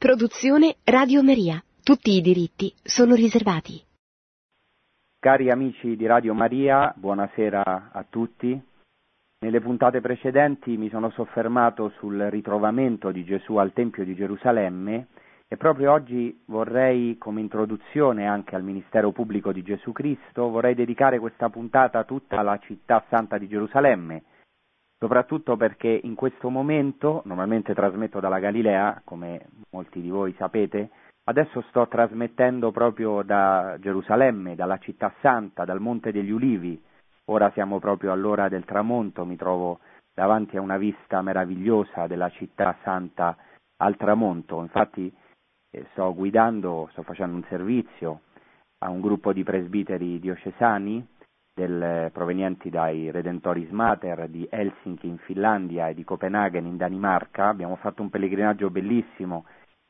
Produzione Radio Maria. Tutti i diritti sono riservati. Cari amici di Radio Maria, buonasera a tutti. Nelle puntate precedenti mi sono soffermato sul ritrovamento di Gesù al Tempio di Gerusalemme e proprio oggi vorrei, come introduzione anche al ministero pubblico di Gesù Cristo, vorrei dedicare questa puntata tutta alla città santa di Gerusalemme, soprattutto perché in questo momento, normalmente trasmetto dalla Galilea, come molti di voi sapete, adesso sto trasmettendo proprio da Gerusalemme, dalla città santa, dal Monte degli Ulivi, ora siamo proprio all'ora del tramonto, mi trovo davanti a una vista meravigliosa della città santa al tramonto, infatti eh, sto guidando, sto facendo un servizio a un gruppo di presbiteri diocesani del, provenienti dai Redentoris Mater di Helsinki in Finlandia e di Copenaghen in Danimarca. Abbiamo fatto un pellegrinaggio bellissimo,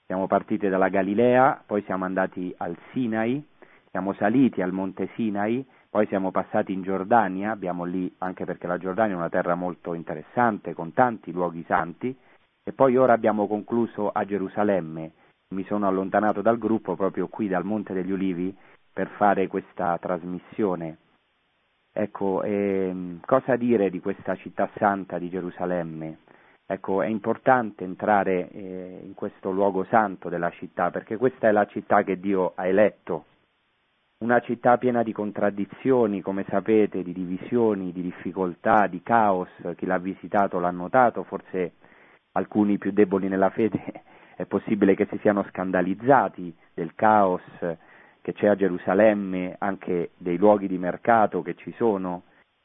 siamo partiti dalla Galilea, poi siamo andati al Sinai, siamo saliti al monte Sinai, poi siamo passati in Giordania, abbiamo lì anche perché la Giordania è una terra molto interessante con tanti luoghi santi e poi ora abbiamo concluso a Gerusalemme. Mi sono allontanato dal gruppo proprio qui dal Monte degli Ulivi per fare questa trasmissione Ecco, ehm, cosa dire di questa città santa di Gerusalemme? Ecco, è importante entrare eh, in questo luogo santo della città perché questa è la città che Dio ha eletto, una città piena di contraddizioni, come sapete, di divisioni, di difficoltà, di caos, chi l'ha visitato l'ha notato, forse alcuni più deboli nella fede. È possibile che si siano scandalizzati del caos, che c'è a Gerusalemme, anche dei luoghi di mercato che ci sono,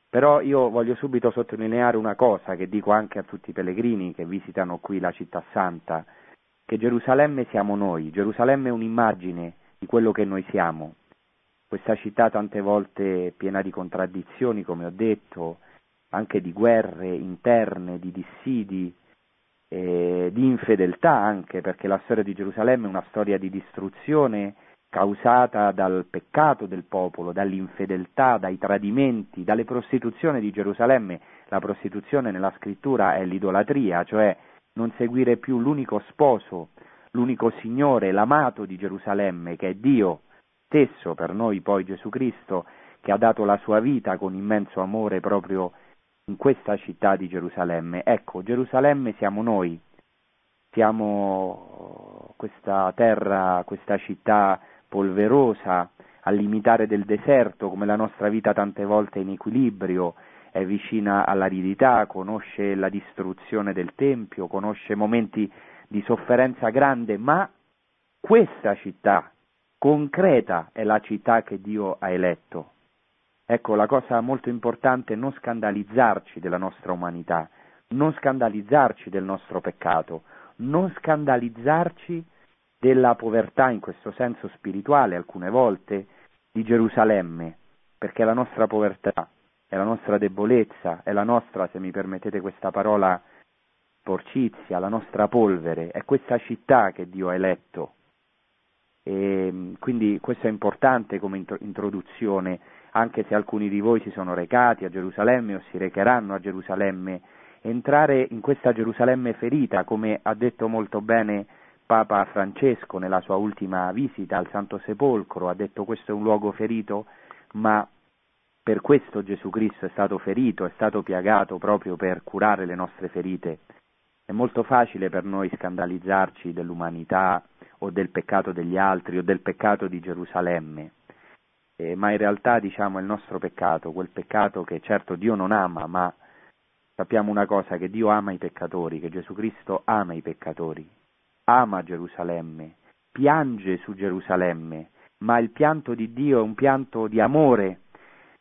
però io voglio subito sottolineare una cosa che dico anche a tutti i pellegrini che visitano qui la città santa, che Gerusalemme siamo noi, Gerusalemme è un'immagine di quello che noi siamo. Questa città tante volte piena di contraddizioni, come ho detto, anche di guerre interne, di dissidi, eh, di infedeltà anche, perché la storia di Gerusalemme è una storia di distruzione causata dal peccato del popolo, dall'infedeltà, dai tradimenti, dalle prostituzioni di Gerusalemme. La prostituzione nella scrittura è l'idolatria, cioè non seguire più l'unico sposo, l'unico Signore, l'amato di Gerusalemme, che è Dio stesso, per noi poi Gesù Cristo, che ha dato la sua vita con immenso amore proprio in questa città di Gerusalemme. Ecco, Gerusalemme siamo noi, siamo questa terra, questa città polverosa, al limitare del deserto, come la nostra vita tante volte è in equilibrio, è vicina all'aridità, conosce la distruzione del Tempio, conosce momenti di sofferenza grande, ma questa città concreta è la città che Dio ha eletto. Ecco, la cosa molto importante è non scandalizzarci della nostra umanità, non scandalizzarci del nostro peccato, non scandalizzarci della povertà in questo senso spirituale alcune volte di Gerusalemme, perché la nostra povertà, è la nostra debolezza, è la nostra, se mi permettete questa parola, porcizia, la nostra polvere, è questa città che Dio ha eletto. E quindi questo è importante come introduzione, anche se alcuni di voi si sono recati a Gerusalemme o si recheranno a Gerusalemme, entrare in questa Gerusalemme ferita, come ha detto molto bene Papa Francesco nella sua ultima visita al Santo Sepolcro ha detto questo è un luogo ferito, ma per questo Gesù Cristo è stato ferito, è stato piagato proprio per curare le nostre ferite. È molto facile per noi scandalizzarci dell'umanità o del peccato degli altri o del peccato di Gerusalemme, eh, ma in realtà diciamo è il nostro peccato, quel peccato che certo Dio non ama, ma sappiamo una cosa, che Dio ama i peccatori, che Gesù Cristo ama i peccatori ama Gerusalemme, piange su Gerusalemme, ma il pianto di Dio è un pianto di amore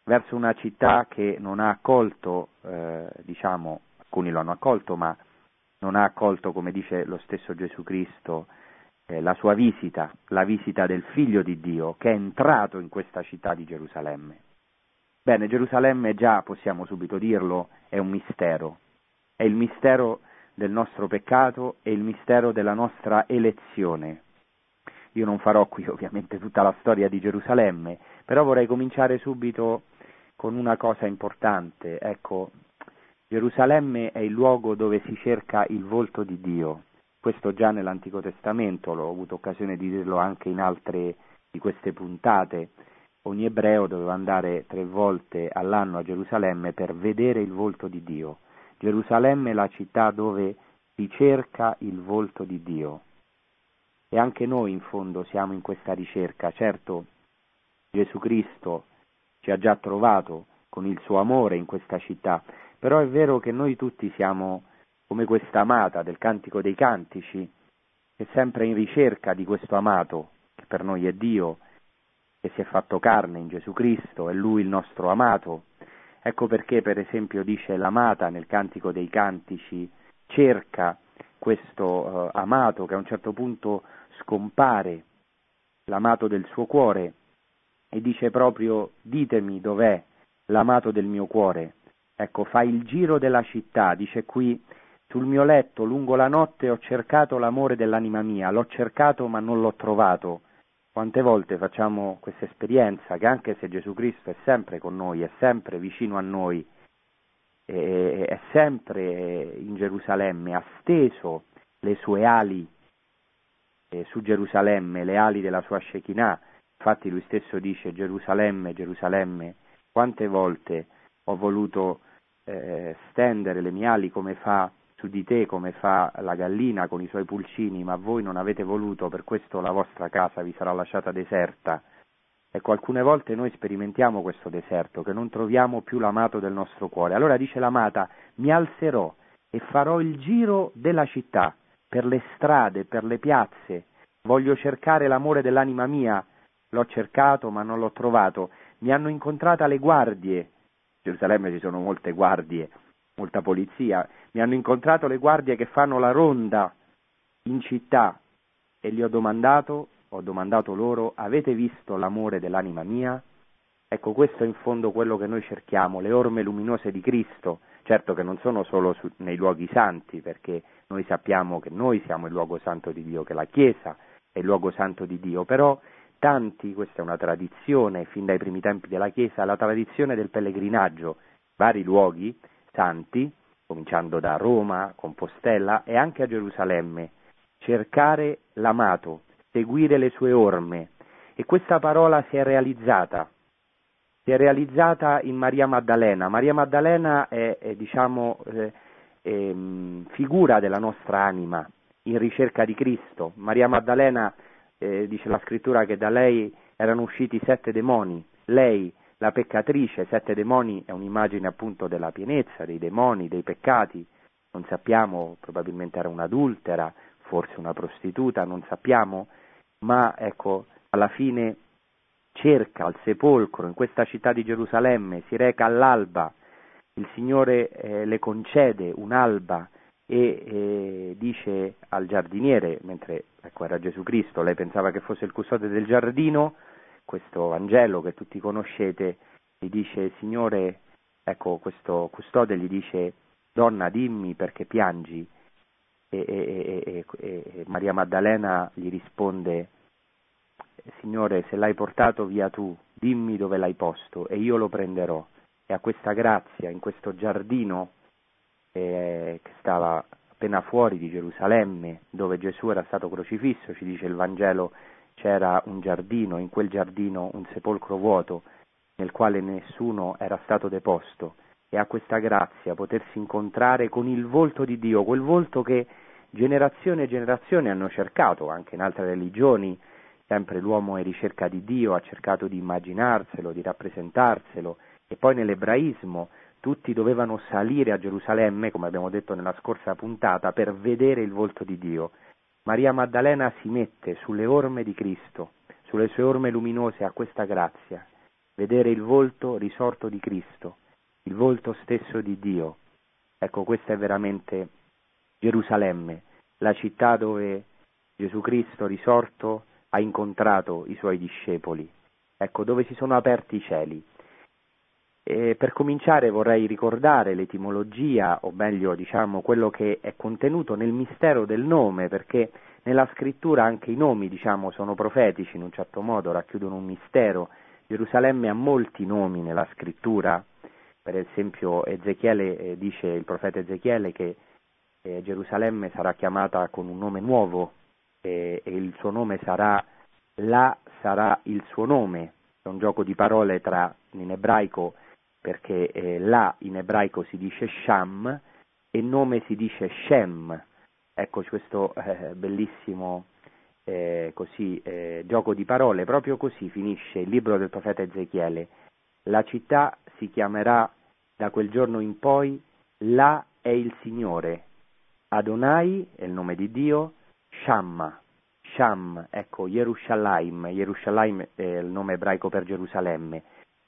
verso una città che non ha accolto, eh, diciamo, alcuni lo hanno accolto, ma non ha accolto, come dice lo stesso Gesù Cristo, eh, la sua visita, la visita del Figlio di Dio che è entrato in questa città di Gerusalemme. Bene, Gerusalemme già, possiamo subito dirlo, è un mistero, è il mistero del nostro peccato e il mistero della nostra elezione. Io non farò qui ovviamente tutta la storia di Gerusalemme, però vorrei cominciare subito con una cosa importante. Ecco, Gerusalemme è il luogo dove si cerca il volto di Dio. questo già nell'Antico Testamento, l'ho avuto occasione di dirlo anche in altre di queste puntate, ogni ebreo doveva andare tre volte all'anno a Gerusalemme per vedere il volto di Dio. Gerusalemme è la città dove si cerca il volto di Dio. E anche noi in fondo siamo in questa ricerca. Certo, Gesù Cristo ci ha già trovato con il suo amore in questa città, però è vero che noi tutti siamo come questa amata del Cantico dei Cantici, che è sempre in ricerca di questo amato, che per noi è Dio, che si è fatto carne in Gesù Cristo, è Lui il nostro amato. Ecco perché, per esempio, dice l'amata nel Cantico dei Cantici, cerca questo eh, amato che a un certo punto scompare, l'amato del suo cuore, e dice proprio ditemi dov'è l'amato del mio cuore. Ecco, fa il giro della città, dice qui sul mio letto lungo la notte ho cercato l'amore dell'anima mia, l'ho cercato ma non l'ho trovato. Quante volte facciamo questa esperienza che anche se Gesù Cristo è sempre con noi, è sempre vicino a noi, è sempre in Gerusalemme, ha steso le sue ali eh, su Gerusalemme, le ali della sua Shekinah. Infatti lui stesso dice Gerusalemme, Gerusalemme, quante volte ho voluto eh, stendere le mie ali come fa su di te come fa la gallina con i suoi pulcini, ma voi non avete voluto, per questo la vostra casa vi sarà lasciata deserta. Ecco, alcune volte noi sperimentiamo questo deserto, che non troviamo più l'amato del nostro cuore. Allora dice l'amata, mi alzerò e farò il giro della città, per le strade, per le piazze. Voglio cercare l'amore dell'anima mia. L'ho cercato, ma non l'ho trovato. Mi hanno incontrata le guardie. In Gerusalemme ci sono molte guardie, molta polizia, mi hanno incontrato le guardie che fanno la ronda in città e gli ho domandato, ho domandato loro, avete visto l'amore dell'anima mia? Ecco, questo è in fondo quello che noi cerchiamo, le orme luminose di Cristo, certo che non sono solo su, nei luoghi santi, perché noi sappiamo che noi siamo il luogo santo di Dio, che la Chiesa è il luogo santo di Dio, però tanti, questa è una tradizione fin dai primi tempi della Chiesa, la tradizione del pellegrinaggio, vari luoghi santi, cominciando da Roma, Compostela e anche a Gerusalemme, cercare l'amato, seguire le sue orme. E questa parola si è realizzata, si è realizzata in Maria Maddalena. Maria Maddalena è, è diciamo, eh, eh, figura della nostra anima in ricerca di Cristo. Maria Maddalena, eh, dice la scrittura, che da lei erano usciti sette demoni. Lei la peccatrice, sette demoni è un'immagine appunto della pienezza, dei demoni, dei peccati, non sappiamo, probabilmente era un'adultera, forse una prostituta, non sappiamo, ma ecco, alla fine cerca al sepolcro in questa città di Gerusalemme, si reca all'alba, il Signore eh, le concede un'alba e eh, dice al giardiniere, mentre ecco, era Gesù Cristo, lei pensava che fosse il custode del giardino, questo Vangelo che tutti conoscete, gli dice, Signore, ecco, questo custode gli dice, donna dimmi perché piangi, e, e, e, e Maria Maddalena gli risponde, Signore, se l'hai portato via tu, dimmi dove l'hai posto e io lo prenderò. E a questa grazia, in questo giardino eh, che stava appena fuori di Gerusalemme, dove Gesù era stato crocifisso, ci dice il Vangelo, c'era un giardino, in quel giardino un sepolcro vuoto nel quale nessuno era stato deposto. E ha questa grazia potersi incontrare con il volto di Dio, quel volto che generazioni e generazioni hanno cercato, anche in altre religioni, sempre l'uomo è ricerca di Dio, ha cercato di immaginarselo, di rappresentarselo. E poi nell'ebraismo tutti dovevano salire a Gerusalemme, come abbiamo detto nella scorsa puntata, per vedere il volto di Dio. Maria Maddalena si mette sulle orme di Cristo, sulle sue orme luminose a questa grazia, vedere il volto risorto di Cristo, il volto stesso di Dio. Ecco, questa è veramente Gerusalemme, la città dove Gesù Cristo risorto ha incontrato i suoi discepoli, ecco, dove si sono aperti i cieli. E per cominciare vorrei ricordare l'etimologia, o meglio diciamo quello che è contenuto nel mistero del nome, perché nella scrittura anche i nomi diciamo, sono profetici in un certo modo, racchiudono un mistero. Gerusalemme ha molti nomi nella scrittura, per esempio Ezechiele eh, dice il profeta Ezechiele che eh, Gerusalemme sarà chiamata con un nome nuovo e, e il suo nome sarà, là sarà il suo nome, è un gioco di parole tra, in ebraico perché eh, là in ebraico si dice Sham e nome si dice Shem. Ecco questo eh, bellissimo eh, così, eh, gioco di parole, proprio così finisce il libro del profeta Ezechiele. La città si chiamerà da quel giorno in poi là è il Signore. Adonai è il nome di Dio, Shamma, Sham, ecco, Yerushalayim, Yerushalayim è il nome ebraico per Gerusalemme.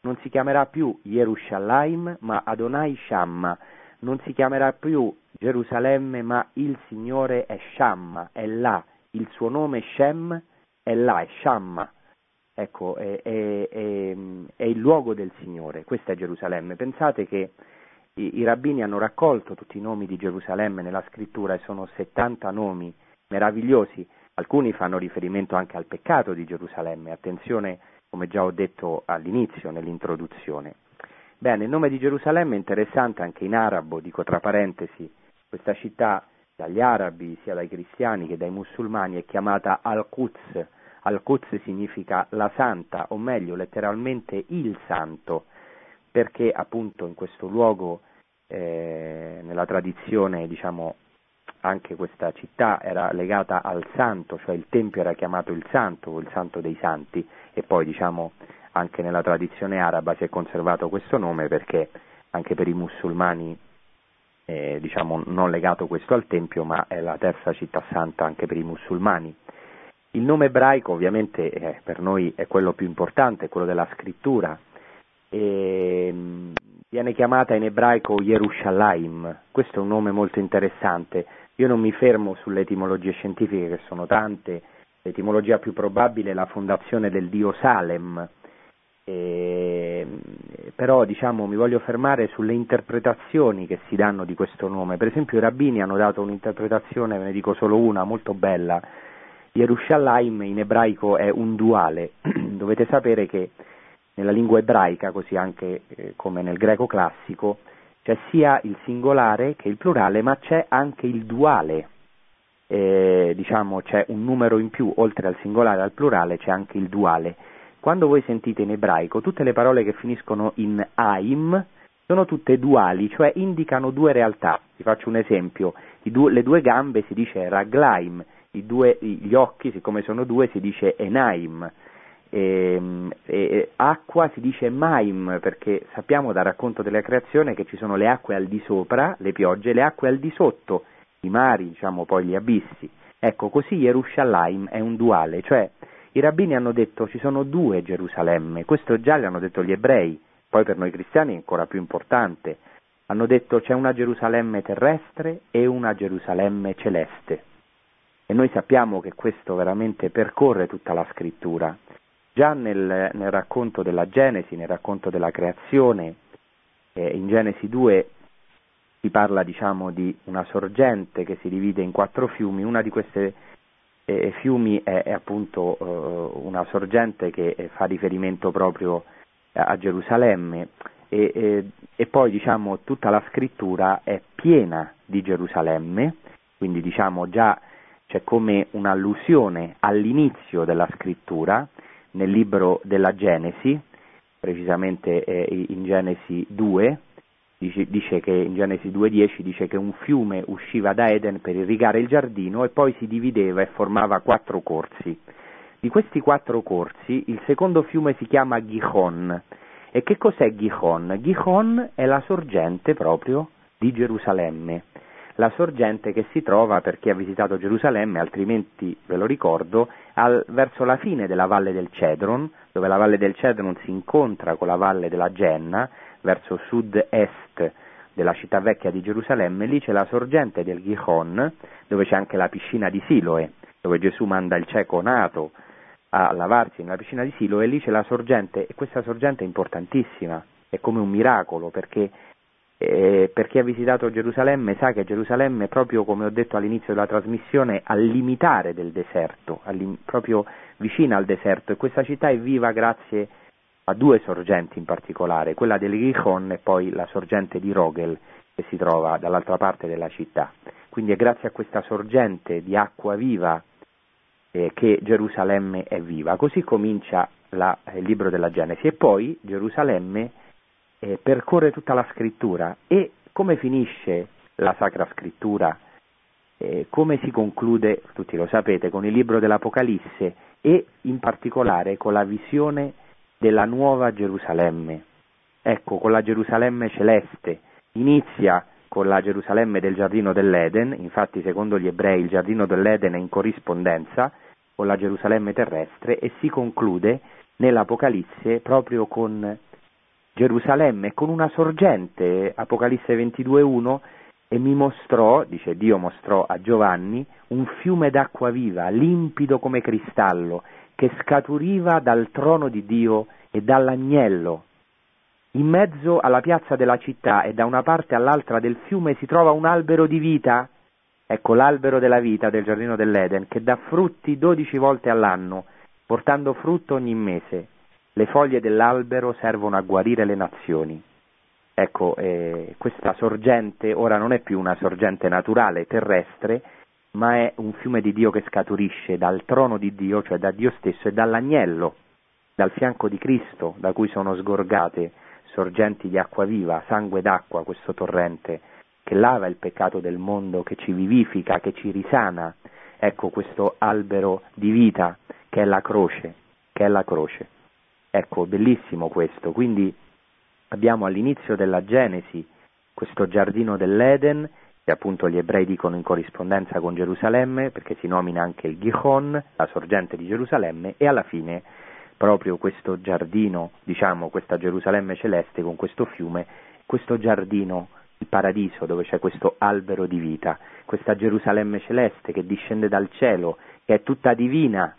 Non si chiamerà più Yerushalayim, ma Adonai Shamma. Non si chiamerà più Gerusalemme, ma il Signore è Shamma, è là. Il suo nome Shem è là, è Shamma. Ecco, è, è, è, è il luogo del Signore. Questa è Gerusalemme. Pensate che i, i rabbini hanno raccolto tutti i nomi di Gerusalemme nella scrittura e sono 70 nomi meravigliosi Alcuni fanno riferimento anche al peccato di Gerusalemme, attenzione come già ho detto all'inizio, nell'introduzione. Bene, il nome di Gerusalemme è interessante anche in arabo, dico tra parentesi, questa città dagli arabi, sia dai cristiani che dai musulmani, è chiamata Al-Quds. Al-Quds significa la santa, o meglio, letteralmente il santo, perché appunto in questo luogo, eh, nella tradizione, diciamo, anche questa città era legata al santo, cioè il tempio era chiamato il santo o il santo dei santi e poi diciamo anche nella tradizione araba si è conservato questo nome perché anche per i musulmani eh, diciamo non legato questo al tempio ma è la terza città santa anche per i musulmani. Il nome ebraico ovviamente eh, per noi è quello più importante, quello della scrittura. E, ehm, viene chiamata in ebraico Yerushalayim, questo è un nome molto interessante io non mi fermo sulle etimologie scientifiche che sono tante, l'etimologia più probabile è la fondazione del dio Salem, eh, però diciamo, mi voglio fermare sulle interpretazioni che si danno di questo nome. Per esempio i rabbini hanno dato un'interpretazione, ve ne dico solo una, molto bella. Yerushalayim in ebraico è un duale. Dovete sapere che nella lingua ebraica, così anche eh, come nel greco classico, c'è sia il singolare che il plurale, ma c'è anche il duale, eh, diciamo c'è un numero in più, oltre al singolare e al plurale c'è anche il duale. Quando voi sentite in ebraico tutte le parole che finiscono in aim sono tutte duali, cioè indicano due realtà. Vi faccio un esempio, due, le due gambe si dice raglaim, due, gli occhi siccome sono due si dice enaim, e, ehm, e, acqua si dice maim perché sappiamo dal racconto della creazione che ci sono le acque al di sopra, le piogge, e le acque al di sotto, i mari, diciamo poi gli abissi. Ecco, così Yerushalayim è un duale, cioè i rabbini hanno detto ci sono due Gerusalemme, questo già l'hanno detto gli ebrei, poi per noi cristiani è ancora più importante. Hanno detto c'è una Gerusalemme terrestre e una Gerusalemme celeste. E noi sappiamo che questo veramente percorre tutta la scrittura. Già nel, nel racconto della Genesi, nel racconto della creazione, eh, in Genesi 2 si parla diciamo, di una sorgente che si divide in quattro fiumi, una di queste eh, fiumi è, è appunto eh, una sorgente che eh, fa riferimento proprio a Gerusalemme. E, e, e, poi diciamo tutta la scrittura è piena di Gerusalemme, quindi diciamo già c'è come un'allusione all'inizio della scrittura nel libro della Genesi, precisamente eh, in Genesi 2, dice, dice che in Genesi 2.10 dice che un fiume usciva da Eden per irrigare il giardino e poi si divideva e formava quattro corsi. Di questi quattro corsi il secondo fiume si chiama Gihon. E che cos'è Gihon? Gihon è la sorgente proprio di Gerusalemme la sorgente che si trova per chi ha visitato Gerusalemme, altrimenti ve lo ricordo, al, verso la fine della valle del Cedron, dove la valle del Cedron si incontra con la valle della Genna, verso sud-est della città vecchia di Gerusalemme, lì c'è la sorgente del Gihon, dove c'è anche la piscina di Siloe, dove Gesù manda il cieco nato a lavarsi nella piscina di Siloe, e lì c'è la sorgente, e questa sorgente è importantissima, è come un miracolo, perché eh, per chi ha visitato Gerusalemme sa che Gerusalemme, proprio come ho detto all'inizio della trasmissione, al limitare del deserto, proprio vicina al deserto e questa città è viva grazie a due sorgenti in particolare, quella del Gihon e poi la sorgente di Rogel che si trova dall'altra parte della città. quindi è grazie a questa sorgente di acqua viva eh, che Gerusalemme è viva. Così comincia la, il libro della Genesi e poi Gerusalemme eh, percorre tutta la scrittura e come finisce la Sacra Scrittura, eh, come si conclude, tutti lo sapete, con il libro dell'Apocalisse e in particolare con la visione della nuova Gerusalemme. Ecco, con la Gerusalemme celeste. Inizia con la Gerusalemme del giardino dell'Eden, infatti secondo gli ebrei il giardino dell'Eden è in corrispondenza con la Gerusalemme terrestre e si conclude nell'Apocalisse proprio con Gerusalemme, con una sorgente, Apocalisse 22.1, e mi mostrò, dice Dio mostrò a Giovanni, un fiume d'acqua viva, limpido come cristallo, che scaturiva dal trono di Dio e dall'agnello in mezzo alla piazza della città e da una parte all'altra del fiume si trova un albero di vita, ecco l'albero della vita del giardino dell'Eden, che dà frutti dodici volte all'anno, portando frutto ogni mese. Le foglie dell'albero servono a guarire le nazioni. Ecco, eh, questa sorgente ora non è più una sorgente naturale, terrestre, ma è un fiume di Dio che scaturisce dal trono di Dio, cioè da Dio stesso, e dall'agnello, dal fianco di Cristo, da cui sono sgorgate sorgenti di acqua viva, sangue d'acqua, questo torrente che lava il peccato del mondo, che ci vivifica, che ci risana. Ecco questo albero di vita che è la croce, che è la croce. Ecco, bellissimo questo. Quindi abbiamo all'inizio della Genesi questo giardino dell'Eden, che appunto gli ebrei dicono in corrispondenza con Gerusalemme, perché si nomina anche il Gihon, la sorgente di Gerusalemme, e alla fine proprio questo giardino, diciamo questa Gerusalemme celeste con questo fiume, questo giardino, il paradiso dove c'è questo albero di vita, questa Gerusalemme celeste che discende dal cielo, che è tutta divina,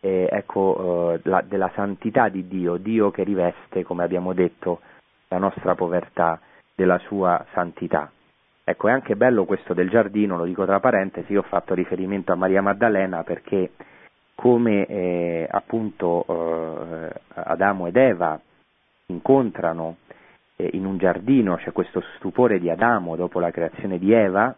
eh, ecco, eh, la, della santità di Dio, Dio che riveste, come abbiamo detto, la nostra povertà della sua santità. Ecco, è anche bello questo del giardino, lo dico tra parentesi, io ho fatto riferimento a Maria Maddalena perché come eh, appunto eh, Adamo ed Eva incontrano eh, in un giardino, c'è questo stupore di Adamo dopo la creazione di Eva,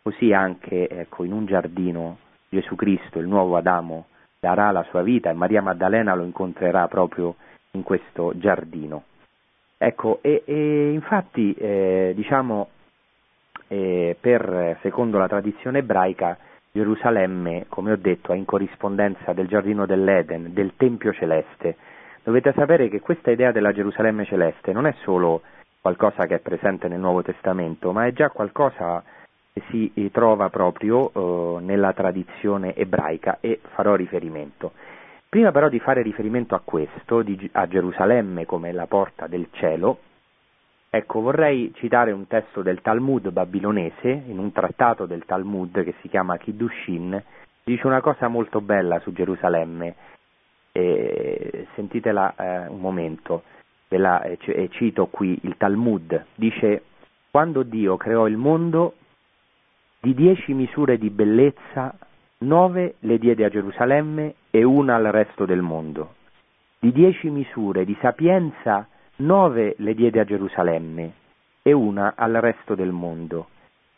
così anche ecco, in un giardino Gesù Cristo, il nuovo Adamo, darà la sua vita e Maria Maddalena lo incontrerà proprio in questo giardino. Ecco, e, e infatti, eh, diciamo, eh, per, secondo la tradizione ebraica, Gerusalemme, come ho detto, è in corrispondenza del giardino dell'Eden, del Tempio celeste. Dovete sapere che questa idea della Gerusalemme celeste non è solo qualcosa che è presente nel Nuovo Testamento, ma è già qualcosa che si trova proprio eh, nella tradizione ebraica e farò riferimento. Prima però di fare riferimento a questo, di, a Gerusalemme come la porta del cielo, Ecco, vorrei citare un testo del Talmud babilonese, in un trattato del Talmud che si chiama Kiddushin, dice una cosa molto bella su Gerusalemme. Eh, sentitela eh, un momento, ve la eh, cito qui il Talmud, dice quando Dio creò il mondo, di dieci misure di bellezza, nove le diede a Gerusalemme e una al resto del mondo. Di dieci misure di sapienza, nove le diede a Gerusalemme e una al resto del mondo.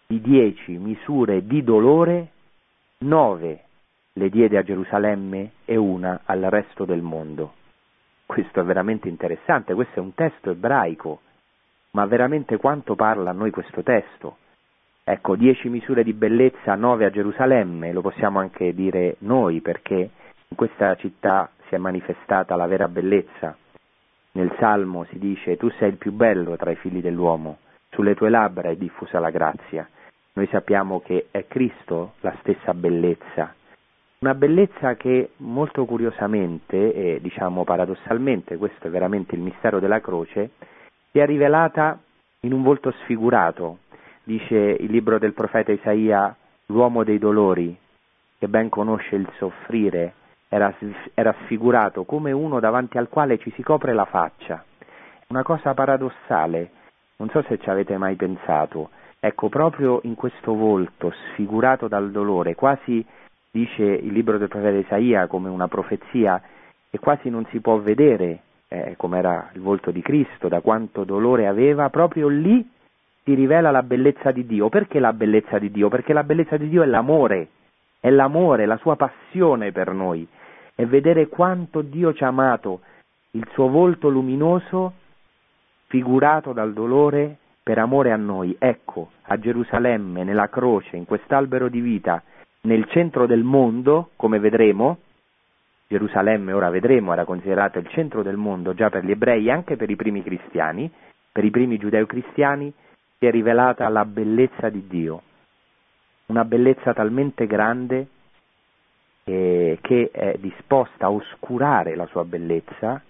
Di dieci misure di dolore, nove le diede a Gerusalemme e una al resto del mondo. Questo è veramente interessante, questo è un testo ebraico, ma veramente quanto parla a noi questo testo? Ecco, dieci misure di bellezza, nove a Gerusalemme, lo possiamo anche dire noi perché in questa città si è manifestata la vera bellezza, Salmo si dice tu sei il più bello tra i figli dell'uomo, sulle tue labbra è diffusa la grazia. Noi sappiamo che è Cristo la stessa bellezza, una bellezza che molto curiosamente e diciamo paradossalmente, questo è veramente il mistero della croce, si è rivelata in un volto sfigurato, dice il libro del profeta Isaia, l'uomo dei dolori, che ben conosce il soffrire era, era sfigurato come uno davanti al quale ci si copre la faccia. Una cosa paradossale, non so se ci avete mai pensato, ecco proprio in questo volto sfigurato dal dolore, quasi dice il libro del profeta Isaia come una profezia e quasi non si può vedere eh, come era il volto di Cristo, da quanto dolore aveva, proprio lì si rivela la bellezza di Dio. Perché la bellezza di Dio? Perché la bellezza di Dio è l'amore, è l'amore, la sua passione per noi, è vedere quanto Dio ci ha amato, il suo volto luminoso figurato dal dolore per amore a noi. Ecco, a Gerusalemme, nella croce, in quest'albero di vita, nel centro del mondo, come vedremo, Gerusalemme, ora vedremo, era considerata il centro del mondo già per gli ebrei e anche per i primi cristiani, per i primi giudeo-cristiani, si è rivelata la bellezza di Dio, una bellezza talmente grande eh, che è disposta a oscurare la sua bellezza,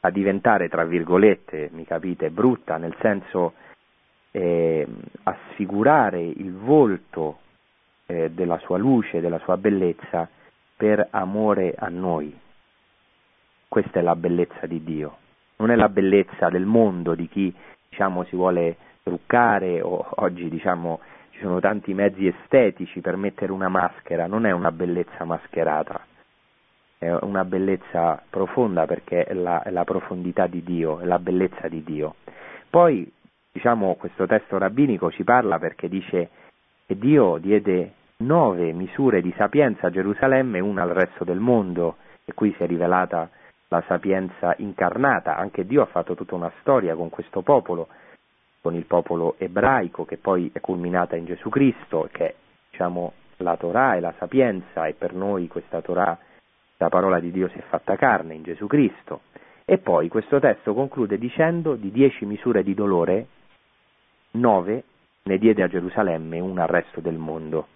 a diventare, tra virgolette, mi capite, brutta, nel senso eh, a sfigurare il volto eh, della sua luce, della sua bellezza, per amore a noi. Questa è la bellezza di Dio, non è la bellezza del mondo di chi diciamo, si vuole truccare o oggi diciamo, sono tanti mezzi estetici per mettere una maschera, non è una bellezza mascherata, è una bellezza profonda perché è la, è la profondità di Dio, è la bellezza di Dio. Poi diciamo, questo testo rabbinico ci parla perché dice che Dio diede nove misure di sapienza a Gerusalemme e una al resto del mondo, e qui si è rivelata la sapienza incarnata. Anche Dio ha fatto tutta una storia con questo popolo, con il popolo ebraico, che poi è culminata in Gesù Cristo, che è diciamo, la Torah e la sapienza, e per noi questa Torah, la parola di Dio si è fatta carne in Gesù Cristo. E poi questo testo conclude dicendo di dieci misure di dolore, nove ne diede a Gerusalemme una al resto del mondo.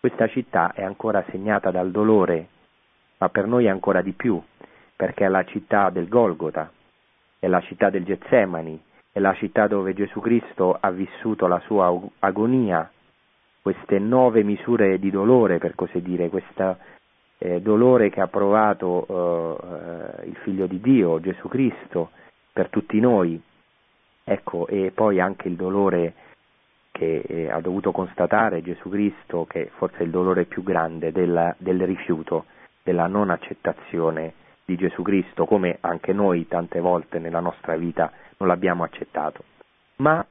Questa città è ancora segnata dal dolore, ma per noi ancora di più, perché è la città del Golgota, è la città del Getsemani, è la città dove Gesù Cristo ha vissuto la sua agonia, queste nove misure di dolore, per così dire, questo eh, dolore che ha provato eh, il Figlio di Dio, Gesù Cristo, per tutti noi, ecco, e poi anche il dolore che eh, ha dovuto constatare Gesù Cristo che forse è il dolore più grande del, del rifiuto, della non accettazione di Gesù Cristo, come anche noi tante volte nella nostra vita non l'abbiamo accettato. Ma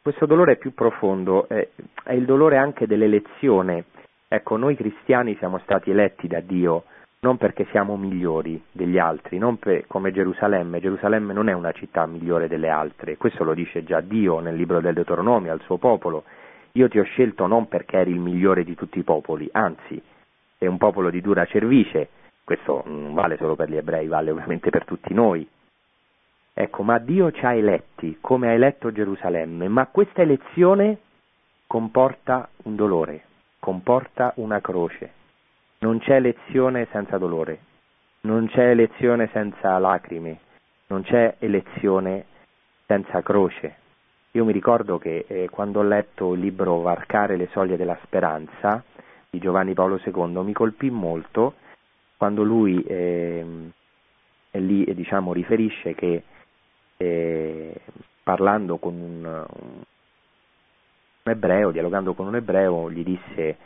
questo dolore è più profondo, è, è il dolore anche dell'elezione. Ecco, noi cristiani siamo stati eletti da Dio non perché siamo migliori degli altri, non per, come Gerusalemme. Gerusalemme non è una città migliore delle altre, questo lo dice già Dio nel libro del Deuteronomio al suo popolo. Io ti ho scelto non perché eri il migliore di tutti i popoli, anzi, sei un popolo di dura cervice, questo non vale solo per gli ebrei, vale ovviamente per tutti noi. Ecco, ma Dio ci ha eletti come ha eletto Gerusalemme, ma questa elezione comporta un dolore, comporta una croce non c'è elezione senza dolore, non c'è elezione senza lacrime, non c'è elezione senza croce. Io mi ricordo che eh, quando ho letto il libro Varcare le soglie della speranza di Giovanni Paolo II mi colpì molto quando lui eh, lì diciamo, riferisce che eh, parlando con un, un ebreo, dialogando con un ebreo, gli disse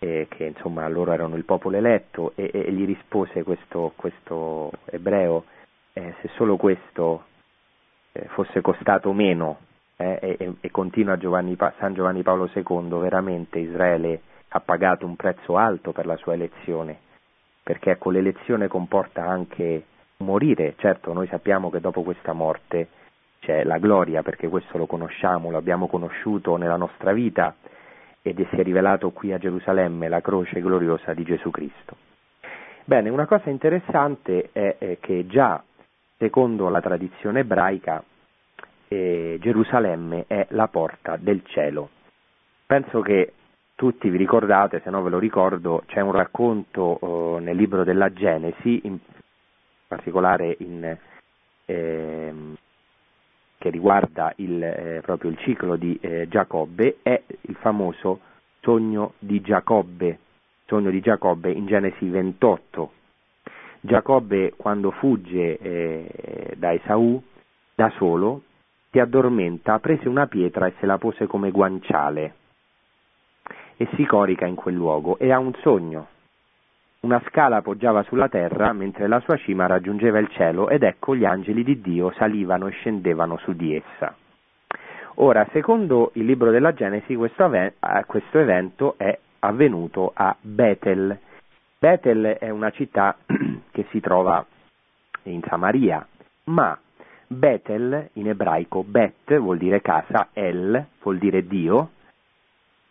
eh, che insomma loro erano il popolo eletto e, e gli rispose questo, questo ebreo eh, se solo questo eh, fosse costato meno eh, e, e, continua Giovanni, San Giovanni Paolo II veramente Israele ha pagato un prezzo alto per la sua elezione perché ecco l'elezione comporta anche morire certo noi sappiamo che dopo questa morte c'è la gloria perché questo lo conosciamo, lo abbiamo conosciuto nella nostra vita ed si è rivelato qui a Gerusalemme la croce gloriosa di Gesù Cristo. Bene, una cosa interessante è che già secondo la tradizione ebraica eh, Gerusalemme è la porta del cielo. Penso che tutti vi ricordate, se no ve lo ricordo, c'è un racconto eh, nel libro della Genesi, in particolare in, eh, che riguarda il, eh, proprio il ciclo di eh, Giacobbe è il famoso sogno di Giacobbe, sogno di Giacobbe in Genesi 28. Giacobbe quando fugge eh, da Esaù da solo si addormenta, prese una pietra e se la pose come guanciale e si corica in quel luogo e ha un sogno una scala poggiava sulla terra mentre la sua cima raggiungeva il cielo ed ecco gli angeli di Dio salivano e scendevano su di essa. Ora, secondo il libro della Genesi, questo, ave- questo evento è avvenuto a Betel. Betel è una città che si trova in Samaria, ma Betel in ebraico, Bet vuol dire casa, El vuol dire Dio,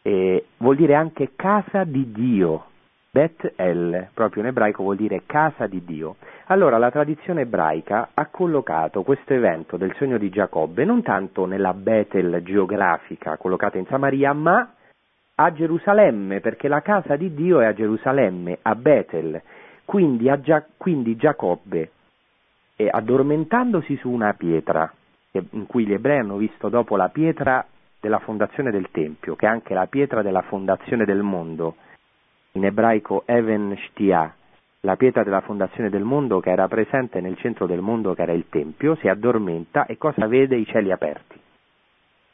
e vuol dire anche casa di Dio. Bet El, proprio in ebraico, vuol dire casa di Dio. Allora la tradizione ebraica ha collocato questo evento del sogno di Giacobbe non tanto nella Betel geografica collocata in Samaria, ma a Gerusalemme, perché la casa di Dio è a Gerusalemme, a Betel. Quindi, a Gia- quindi Giacobbe, eh, addormentandosi su una pietra, in cui gli ebrei hanno visto dopo la pietra della fondazione del Tempio, che è anche la pietra della fondazione del mondo, in ebraico Even Shtia, la pietra della fondazione del mondo che era presente nel centro del mondo che era il Tempio, si addormenta e cosa vede? I cieli aperti.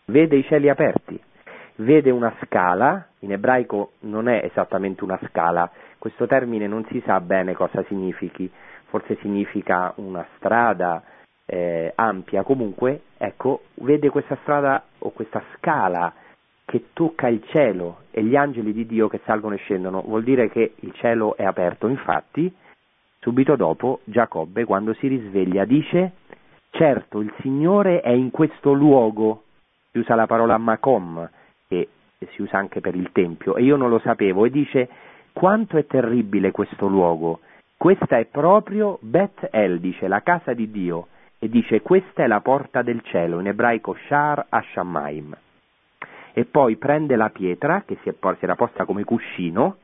Vede i cieli aperti, vede una scala, in ebraico non è esattamente una scala, questo termine non si sa bene cosa significhi, forse significa una strada eh, ampia, comunque, ecco, vede questa strada o questa scala che tocca il cielo e gli angeli di Dio che salgono e scendono, vuol dire che il cielo è aperto. Infatti, subito dopo, Giacobbe, quando si risveglia, dice, certo, il Signore è in questo luogo, si usa la parola Macom, che si usa anche per il Tempio, e io non lo sapevo, e dice, quanto è terribile questo luogo, questa è proprio Bet El, dice, la casa di Dio, e dice, questa è la porta del cielo, in ebraico Shar Hashamayim e poi prende la pietra che si, è, si era posta come cuscino,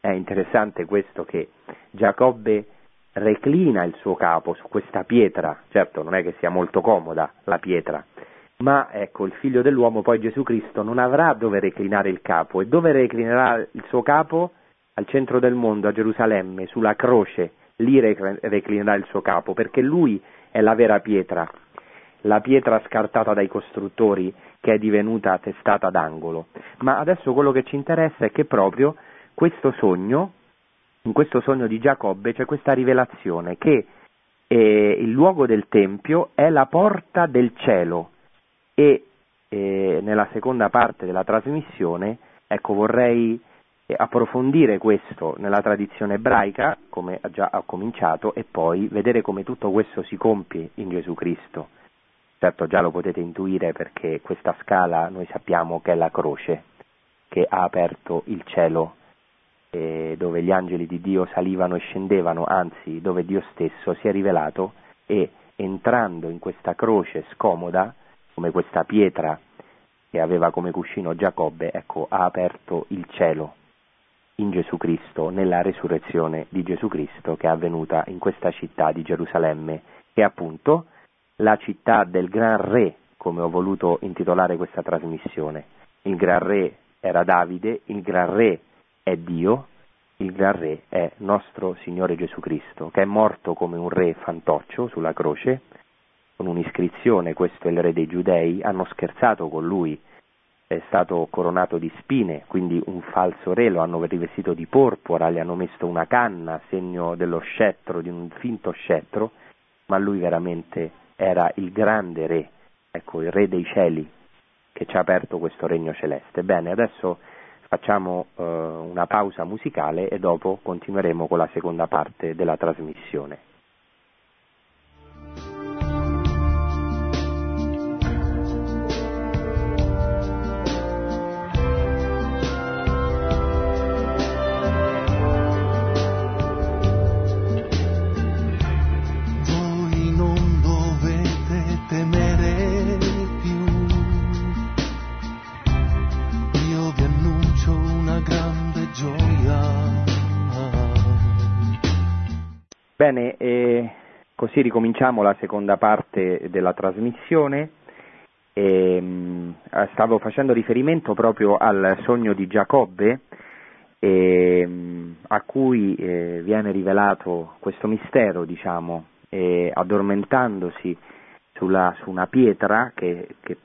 è interessante questo che Giacobbe reclina il suo capo su questa pietra, certo non è che sia molto comoda la pietra, ma ecco il figlio dell'uomo poi Gesù Cristo non avrà dove reclinare il capo. E dove reclinerà il suo capo? Al centro del mondo, a Gerusalemme, sulla croce, lì reclinerà il suo capo, perché lui è la vera pietra, la pietra scartata dai costruttori che è divenuta testata d'angolo. Ma adesso quello che ci interessa è che proprio questo sogno, in questo sogno di Giacobbe c'è questa rivelazione che eh, il luogo del Tempio è la porta del cielo e eh, nella seconda parte della trasmissione ecco, vorrei eh, approfondire questo nella tradizione ebraica, come già ho cominciato, e poi vedere come tutto questo si compie in Gesù Cristo. Certo già lo potete intuire perché questa scala noi sappiamo che è la croce che ha aperto il cielo eh, dove gli angeli di Dio salivano e scendevano, anzi dove Dio stesso si è rivelato e entrando in questa croce scomoda, come questa pietra che aveva come cuscino Giacobbe, ecco, ha aperto il cielo in Gesù Cristo, nella resurrezione di Gesù Cristo che è avvenuta in questa città di Gerusalemme, che appunto la città del Gran Re, come ho voluto intitolare questa trasmissione. Il Gran Re era Davide, il Gran Re è Dio, il Gran Re è nostro Signore Gesù Cristo, che è morto come un re fantoccio sulla croce, con un'iscrizione, questo è il re dei giudei, hanno scherzato con lui, è stato coronato di spine, quindi un falso re, lo hanno rivestito di porpora, gli hanno messo una canna, segno dello scettro, di un finto scettro, ma lui veramente era il grande re, ecco il re dei cieli che ci ha aperto questo regno celeste. Bene, adesso facciamo eh, una pausa musicale e dopo continueremo con la seconda parte della trasmissione. Bene, eh, così ricominciamo la seconda parte della trasmissione. E, mh, stavo facendo riferimento proprio al sogno di Giacobbe, e, mh, a cui eh, viene rivelato questo mistero, diciamo, e, addormentandosi sulla, su una pietra che, che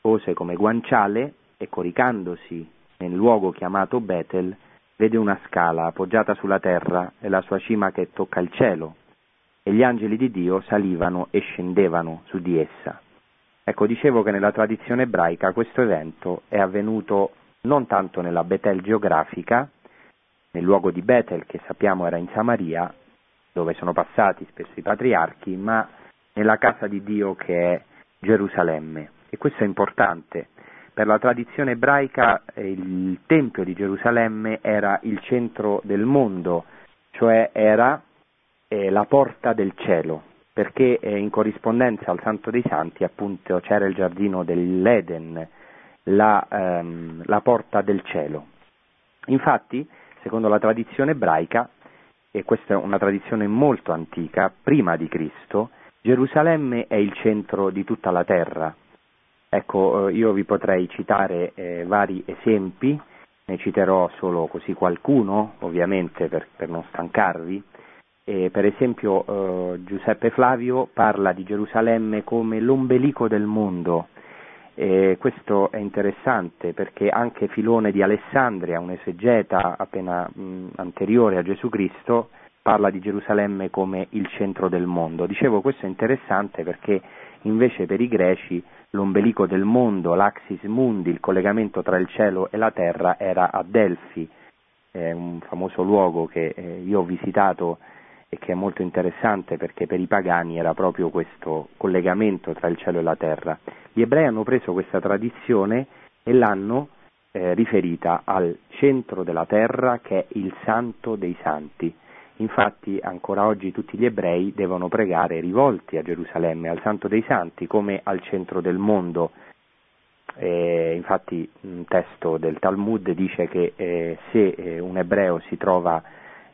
pose come guanciale e coricandosi nel luogo chiamato Betel, vede una scala appoggiata sulla terra e la sua cima che tocca il cielo, e gli angeli di Dio salivano e scendevano su di essa. Ecco, dicevo che nella tradizione ebraica questo evento è avvenuto non tanto nella Betel geografica, nel luogo di Betel che sappiamo era in Samaria, dove sono passati spesso i patriarchi, ma nella casa di Dio che è Gerusalemme. E questo è importante. Per la tradizione ebraica il Tempio di Gerusalemme era il centro del mondo, cioè era eh, la porta del cielo, perché eh, in corrispondenza al Santo dei Santi appunto c'era il giardino dell'Eden, la, ehm, la porta del cielo. Infatti, secondo la tradizione ebraica, e questa è una tradizione molto antica, prima di Cristo, Gerusalemme è il centro di tutta la terra. Ecco, eh, io vi potrei citare eh, vari esempi, ne citerò solo così qualcuno, ovviamente per, per non stancarvi. Eh, per esempio eh, Giuseppe Flavio parla di Gerusalemme come l'ombelico del mondo, e questo è interessante perché anche Filone di Alessandria, un esegeta appena mh, anteriore a Gesù Cristo, parla di Gerusalemme come il centro del mondo. Dicevo questo è interessante perché invece per i greci l'ombelico del mondo, l'axis mundi, il collegamento tra il cielo e la terra era a Delfi, eh, un famoso luogo che eh, io ho visitato e che è molto interessante perché per i pagani era proprio questo collegamento tra il cielo e la terra. Gli ebrei hanno preso questa tradizione e l'hanno eh, riferita al centro della terra che è il santo dei santi. Infatti ancora oggi tutti gli ebrei devono pregare rivolti a Gerusalemme, al santo dei santi, come al centro del mondo. Eh, infatti un testo del Talmud dice che eh, se eh, un ebreo si trova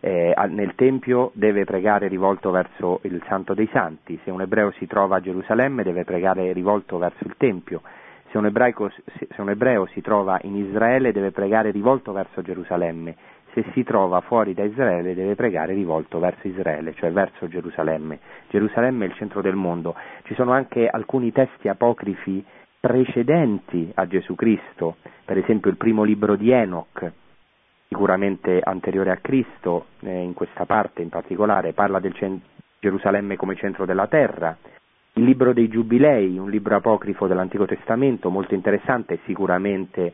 eh, nel Tempio deve pregare rivolto verso il Santo dei Santi, se un ebreo si trova a Gerusalemme deve pregare rivolto verso il Tempio, se un, ebraico, se un ebreo si trova in Israele deve pregare rivolto verso Gerusalemme, se si trova fuori da Israele deve pregare rivolto verso Israele, cioè verso Gerusalemme. Gerusalemme è il centro del mondo. Ci sono anche alcuni testi apocrifi precedenti a Gesù Cristo, per esempio il primo libro di Enoch, sicuramente anteriore a Cristo, eh, in questa parte in particolare, parla di cent- Gerusalemme come centro della terra. Il libro dei Giubilei, un libro apocrifo dell'Antico Testamento molto interessante, sicuramente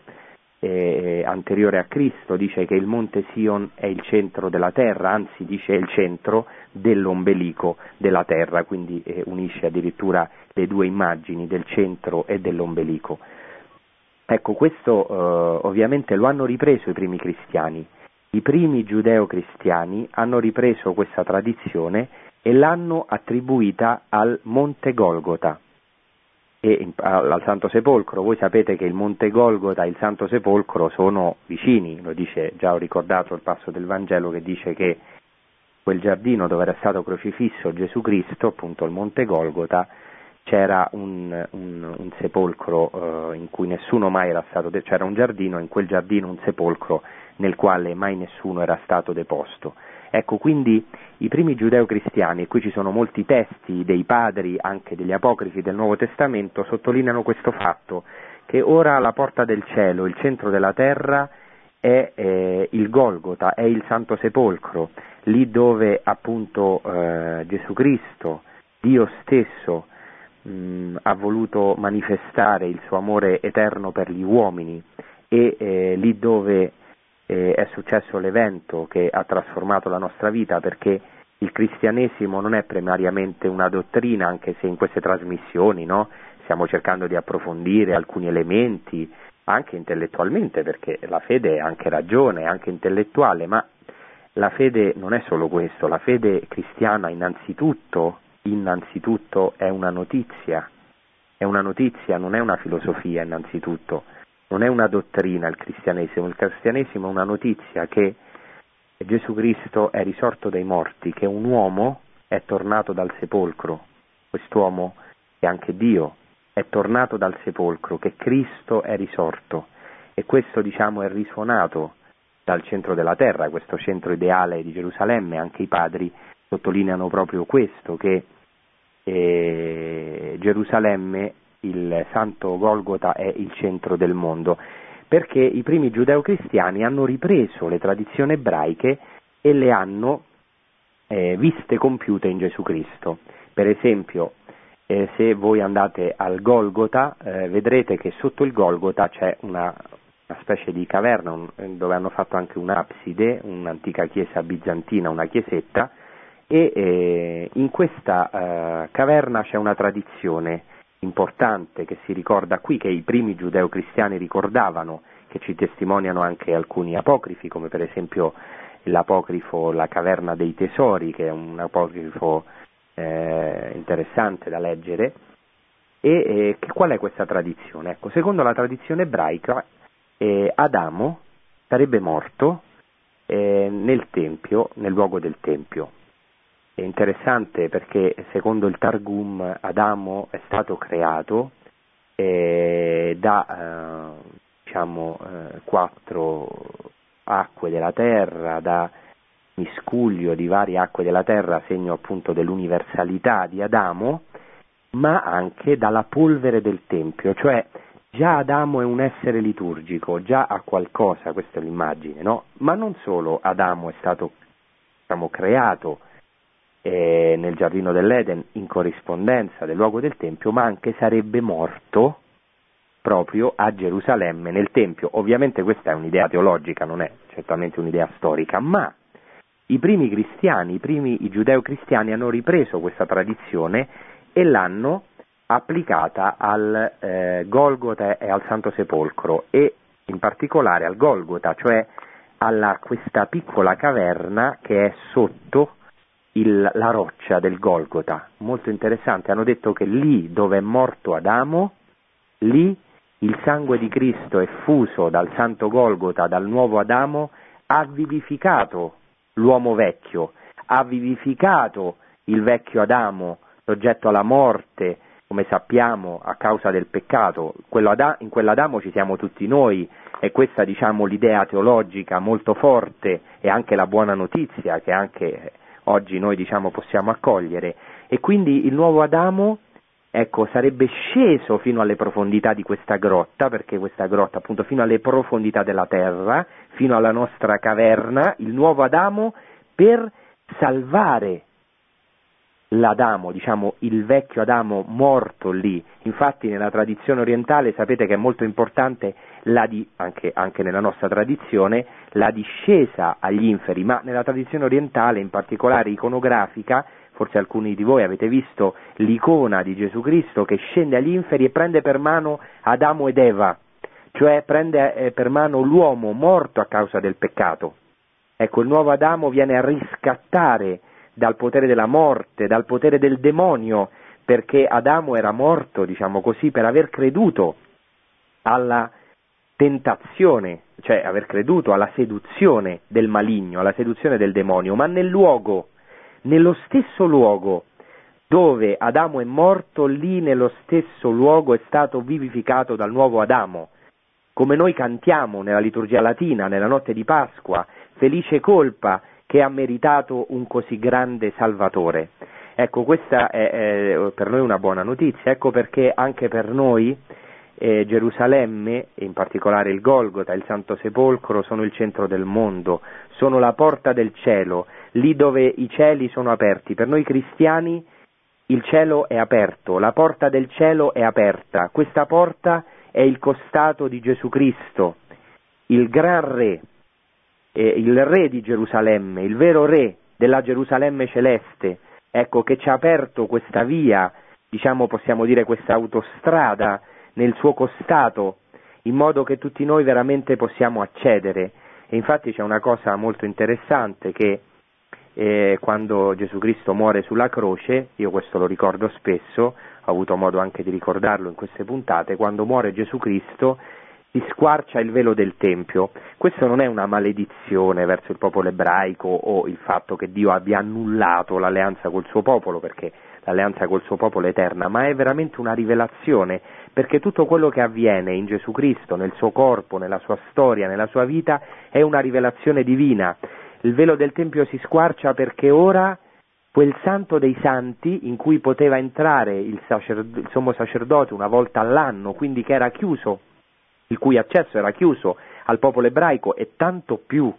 eh, anteriore a Cristo, dice che il monte Sion è il centro della terra, anzi dice è il centro dell'ombelico della terra, quindi eh, unisce addirittura le due immagini del centro e dell'ombelico. Ecco, questo eh, ovviamente lo hanno ripreso i primi cristiani. I primi giudeo-cristiani hanno ripreso questa tradizione e l'hanno attribuita al Monte Golgota e al Santo Sepolcro. Voi sapete che il Monte Golgota e il Santo Sepolcro sono vicini, lo dice, già ho ricordato il passo del Vangelo che dice che quel giardino dove era stato crocifisso Gesù Cristo, appunto il Monte Golgota, c'era un, un, un sepolcro eh, in cui nessuno mai era stato, c'era un giardino, in quel giardino un sepolcro nel quale mai nessuno era stato deposto. Ecco, quindi i primi giudeo-cristiani, e qui ci sono molti testi dei padri, anche degli apocrifi del Nuovo Testamento, sottolineano questo fatto, che ora la porta del cielo, il centro della terra, è eh, il Golgota, è il Santo Sepolcro, lì dove appunto eh, Gesù Cristo, Dio stesso, mh, ha voluto manifestare il suo amore eterno per gli uomini e eh, lì dove eh, è successo l'evento che ha trasformato la nostra vita perché il cristianesimo non è primariamente una dottrina, anche se in queste trasmissioni no, stiamo cercando di approfondire alcuni elementi, anche intellettualmente, perché la fede è anche ragione, è anche intellettuale, ma la fede non è solo questo, la fede cristiana innanzitutto innanzitutto è una notizia, è una notizia, non è una filosofia innanzitutto, non è una dottrina il cristianesimo, il cristianesimo è una notizia che Gesù Cristo è risorto dai morti, che un uomo è tornato dal sepolcro, quest'uomo è anche Dio, è tornato dal sepolcro, che Cristo è risorto. E questo diciamo è risuonato dal centro della terra, questo centro ideale di Gerusalemme, anche i padri sottolineano proprio questo, che eh, Gerusalemme, il santo Golgota, è il centro del mondo, perché i primi giudeo-cristiani hanno ripreso le tradizioni ebraiche e le hanno eh, viste compiute in Gesù Cristo. Per esempio, eh, se voi andate al Golgota eh, vedrete che sotto il Golgota c'è una, una specie di caverna un, dove hanno fatto anche un'abside, un'antica chiesa bizantina, una chiesetta, e eh, in questa eh, caverna c'è una tradizione importante che si ricorda qui, che i primi giudeo-cristiani ricordavano, che ci testimoniano anche alcuni apocrifi, come per esempio l'apocrifo La caverna dei tesori, che è un apocrifo eh, interessante da leggere. E eh, qual è questa tradizione? Ecco, secondo la tradizione ebraica, eh, Adamo sarebbe morto eh, nel Tempio, nel luogo del Tempio. È interessante perché secondo il Targum Adamo è stato creato eh, da eh, diciamo, eh, quattro acque della terra, da miscuglio di varie acque della terra, segno appunto dell'universalità di Adamo, ma anche dalla polvere del Tempio, cioè già Adamo è un essere liturgico, già ha qualcosa, questa è l'immagine, no? Ma non solo Adamo è stato diciamo, creato eh, nel giardino dell'Eden in corrispondenza del luogo del Tempio, ma anche sarebbe morto proprio a Gerusalemme nel Tempio. Ovviamente questa è un'idea teologica, non è certamente un'idea storica, ma i primi cristiani, i primi i giudeo-cristiani hanno ripreso questa tradizione e l'hanno applicata al eh, Golgota e al Santo Sepolcro e in particolare al Golgota, cioè a questa piccola caverna che è sotto il, la roccia del Golgota, molto interessante, hanno detto che lì dove è morto Adamo, lì il sangue di Cristo effuso dal santo Golgota, dal nuovo Adamo, ha vivificato l'uomo vecchio, ha vivificato il vecchio Adamo, soggetto alla morte, come sappiamo, a causa del peccato. in quell'Adamo ci siamo tutti noi e questa diciamo l'idea teologica molto forte e anche la buona notizia che anche oggi noi diciamo possiamo accogliere e quindi il nuovo Adamo ecco, sarebbe sceso fino alle profondità di questa grotta, perché questa grotta appunto fino alle profondità della terra, fino alla nostra caverna, il nuovo Adamo per salvare l'Adamo, diciamo il vecchio Adamo morto lì. Infatti nella tradizione orientale sapete che è molto importante di, anche, anche, nella nostra tradizione la discesa agli inferi, ma nella tradizione orientale, in particolare iconografica, forse alcuni di voi avete visto l'icona di Gesù Cristo che scende agli inferi e prende per mano Adamo ed Eva, cioè prende eh, per mano l'uomo morto a causa del peccato. Ecco, il nuovo Adamo viene a riscattare dal potere della morte, dal potere del demonio, perché Adamo era morto, diciamo così, per aver creduto alla tentazione, cioè aver creduto alla seduzione del maligno, alla seduzione del demonio, ma nel luogo, nello stesso luogo dove Adamo è morto, lì nello stesso luogo è stato vivificato dal nuovo Adamo. Come noi cantiamo nella liturgia latina, nella notte di Pasqua, felice colpa che ha meritato un così grande Salvatore. Ecco, questa è, è per noi una buona notizia, ecco perché anche per noi eh, Gerusalemme, in particolare il Golgota, il Santo Sepolcro, sono il centro del mondo, sono la porta del cielo, lì dove i cieli sono aperti. Per noi cristiani il cielo è aperto, la porta del cielo è aperta. Questa porta è il costato di Gesù Cristo, il gran re, eh, il re di Gerusalemme, il vero re della Gerusalemme celeste, ecco che ci ha aperto questa via, diciamo possiamo dire questa autostrada nel suo costato, in modo che tutti noi veramente possiamo accedere. E infatti c'è una cosa molto interessante che eh, quando Gesù Cristo muore sulla croce, io questo lo ricordo spesso, ho avuto modo anche di ricordarlo in queste puntate, quando muore Gesù Cristo si squarcia il velo del Tempio. Questo non è una maledizione verso il popolo ebraico o il fatto che Dio abbia annullato l'alleanza col suo popolo, perché l'alleanza col suo popolo è eterna, ma è veramente una rivelazione, perché tutto quello che avviene in Gesù Cristo, nel suo corpo, nella sua storia, nella sua vita, è una rivelazione divina. Il velo del Tempio si squarcia perché ora quel santo dei santi in cui poteva entrare il, sacerd- il sommo sacerdote una volta all'anno, quindi che era chiuso, il cui accesso era chiuso al popolo ebraico e tanto più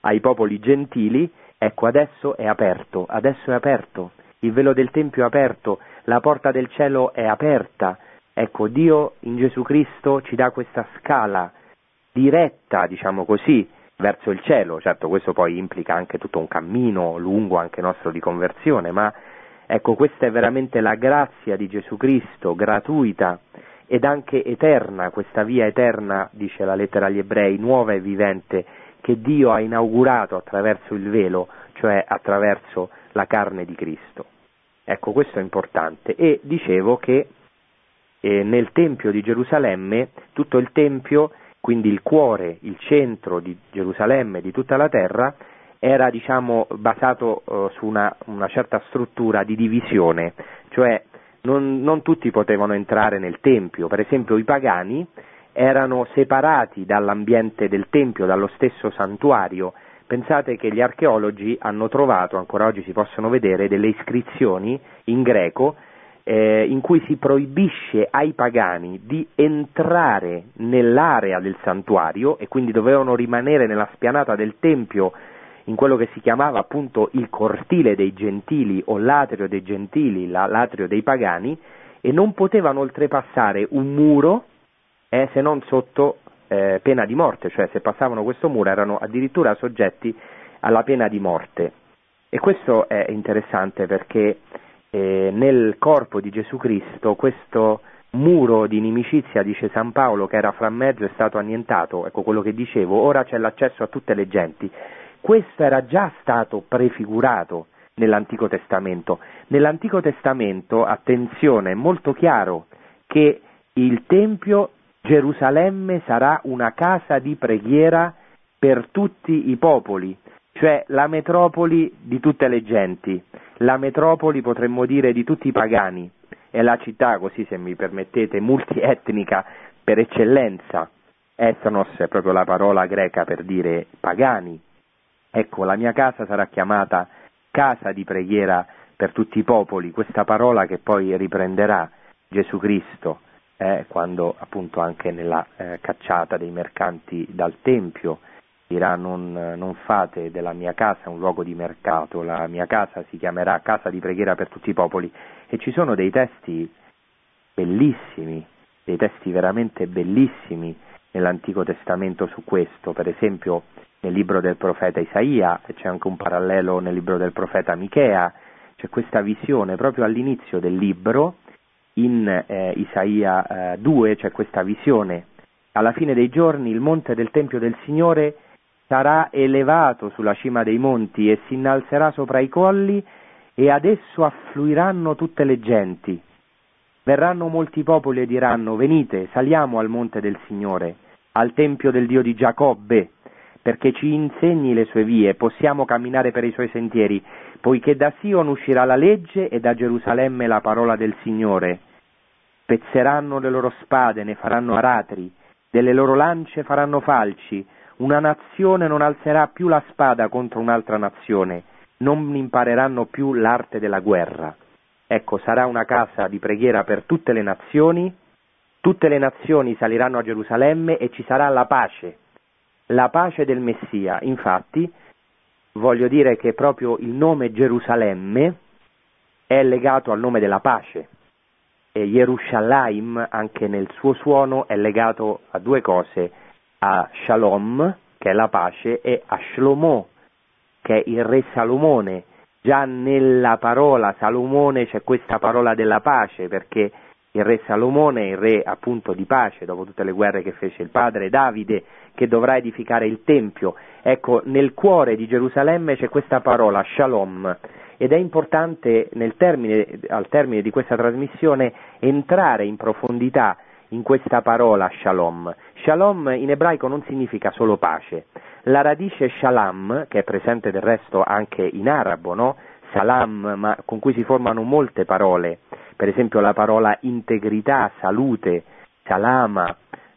ai popoli gentili, ecco adesso è aperto, adesso è aperto il velo del Tempio è aperto, la porta del cielo è aperta. Ecco, Dio in Gesù Cristo ci dà questa scala diretta, diciamo così, verso il cielo. Certo, questo poi implica anche tutto un cammino lungo anche nostro di conversione, ma ecco, questa è veramente la grazia di Gesù Cristo, gratuita ed anche eterna, questa via eterna, dice la lettera agli ebrei, nuova e vivente, che Dio ha inaugurato attraverso il velo, cioè attraverso la carne di Cristo. Ecco, questo è importante. E dicevo che eh, nel Tempio di Gerusalemme, tutto il Tempio, quindi il cuore, il centro di Gerusalemme, di tutta la terra, era diciamo, basato eh, su una, una, certa struttura di divisione, cioè non, non tutti potevano entrare nel Tempio, per esempio i pagani erano separati dall'ambiente del Tempio, dallo stesso santuario. Pensate che gli archeologi hanno trovato, ancora oggi si possono vedere, delle iscrizioni in greco eh, in cui si proibisce ai pagani di entrare nell'area del santuario e quindi dovevano rimanere nella spianata del Tempio in quello che si chiamava appunto il cortile dei gentili o l'atrio dei gentili, la, l'atrio dei pagani, e non potevano oltrepassare un muro eh, se non sotto eh, pena di morte, cioè se passavano questo muro erano addirittura soggetti alla pena di morte. E questo è interessante perché eh, nel corpo di Gesù Cristo questo muro di inimicizia, dice San Paolo, che era fra mezzo è stato annientato, ecco quello che dicevo, ora c'è l'accesso a tutte le genti. Questo era già stato prefigurato nell'Antico Testamento. Nell'Antico Testamento, attenzione, è molto chiaro che il Tempio Gerusalemme sarà una casa di preghiera per tutti i popoli, cioè la metropoli di tutte le genti, la metropoli potremmo dire di tutti i pagani, è la città, così se mi permettete, multietnica per eccellenza. Ethnos è proprio la parola greca per dire pagani, Ecco, la mia casa sarà chiamata casa di preghiera per tutti i popoli, questa parola che poi riprenderà Gesù Cristo eh, quando appunto anche nella eh, cacciata dei mercanti dal Tempio dirà non, non, fate della mia casa un luogo di mercato, la mia casa si chiamerà casa di preghiera per tutti i popoli. E ci sono dei testi bellissimi, dei testi veramente bellissimi nell'Antico Testamento su questo, per esempio nel libro del profeta Isaia, c'è anche un parallelo nel libro del profeta Michea, c'è questa visione proprio all'inizio del libro, in eh, Isaia eh, 2 c'è questa visione, alla fine dei giorni il monte del Tempio del Signore sarà elevato sulla cima dei monti e si innalzerà sopra i colli e ad esso affluiranno tutte le genti. Verranno molti popoli e diranno venite, saliamo al monte del Signore, al Tempio del Dio di Giacobbe, perché ci insegni le sue vie, possiamo camminare per i suoi sentieri, poiché da Sion uscirà la legge e da Gerusalemme la parola del Signore. Spezzeranno le loro spade, ne faranno aratri, delle loro lance faranno falci, una nazione non alzerà più la spada contro un'altra nazione, non impareranno più l'arte della guerra. Ecco, sarà una casa di preghiera per tutte le nazioni, tutte le nazioni saliranno a Gerusalemme e ci sarà la pace la pace del Messia. Infatti, voglio dire che proprio il nome Gerusalemme è legato al nome della pace e Yerushalayim anche nel suo suono è legato a due cose, a Shalom, che è la pace, e a Shlomo, che è il re Salomone. Già nella parola Salomone c'è questa parola della pace, perché il re Salomone è il re appunto di pace, dopo tutte le guerre che fece il padre Davide, che dovrà edificare il Tempio. Ecco, nel cuore di Gerusalemme c'è questa parola, shalom, ed è importante termine, al termine di questa trasmissione entrare in profondità in questa parola shalom. Shalom in ebraico non significa solo pace. La radice shalam, che è presente del resto anche in arabo, no? Salam, ma con cui si formano molte parole, per esempio la parola integrità, salute, salama,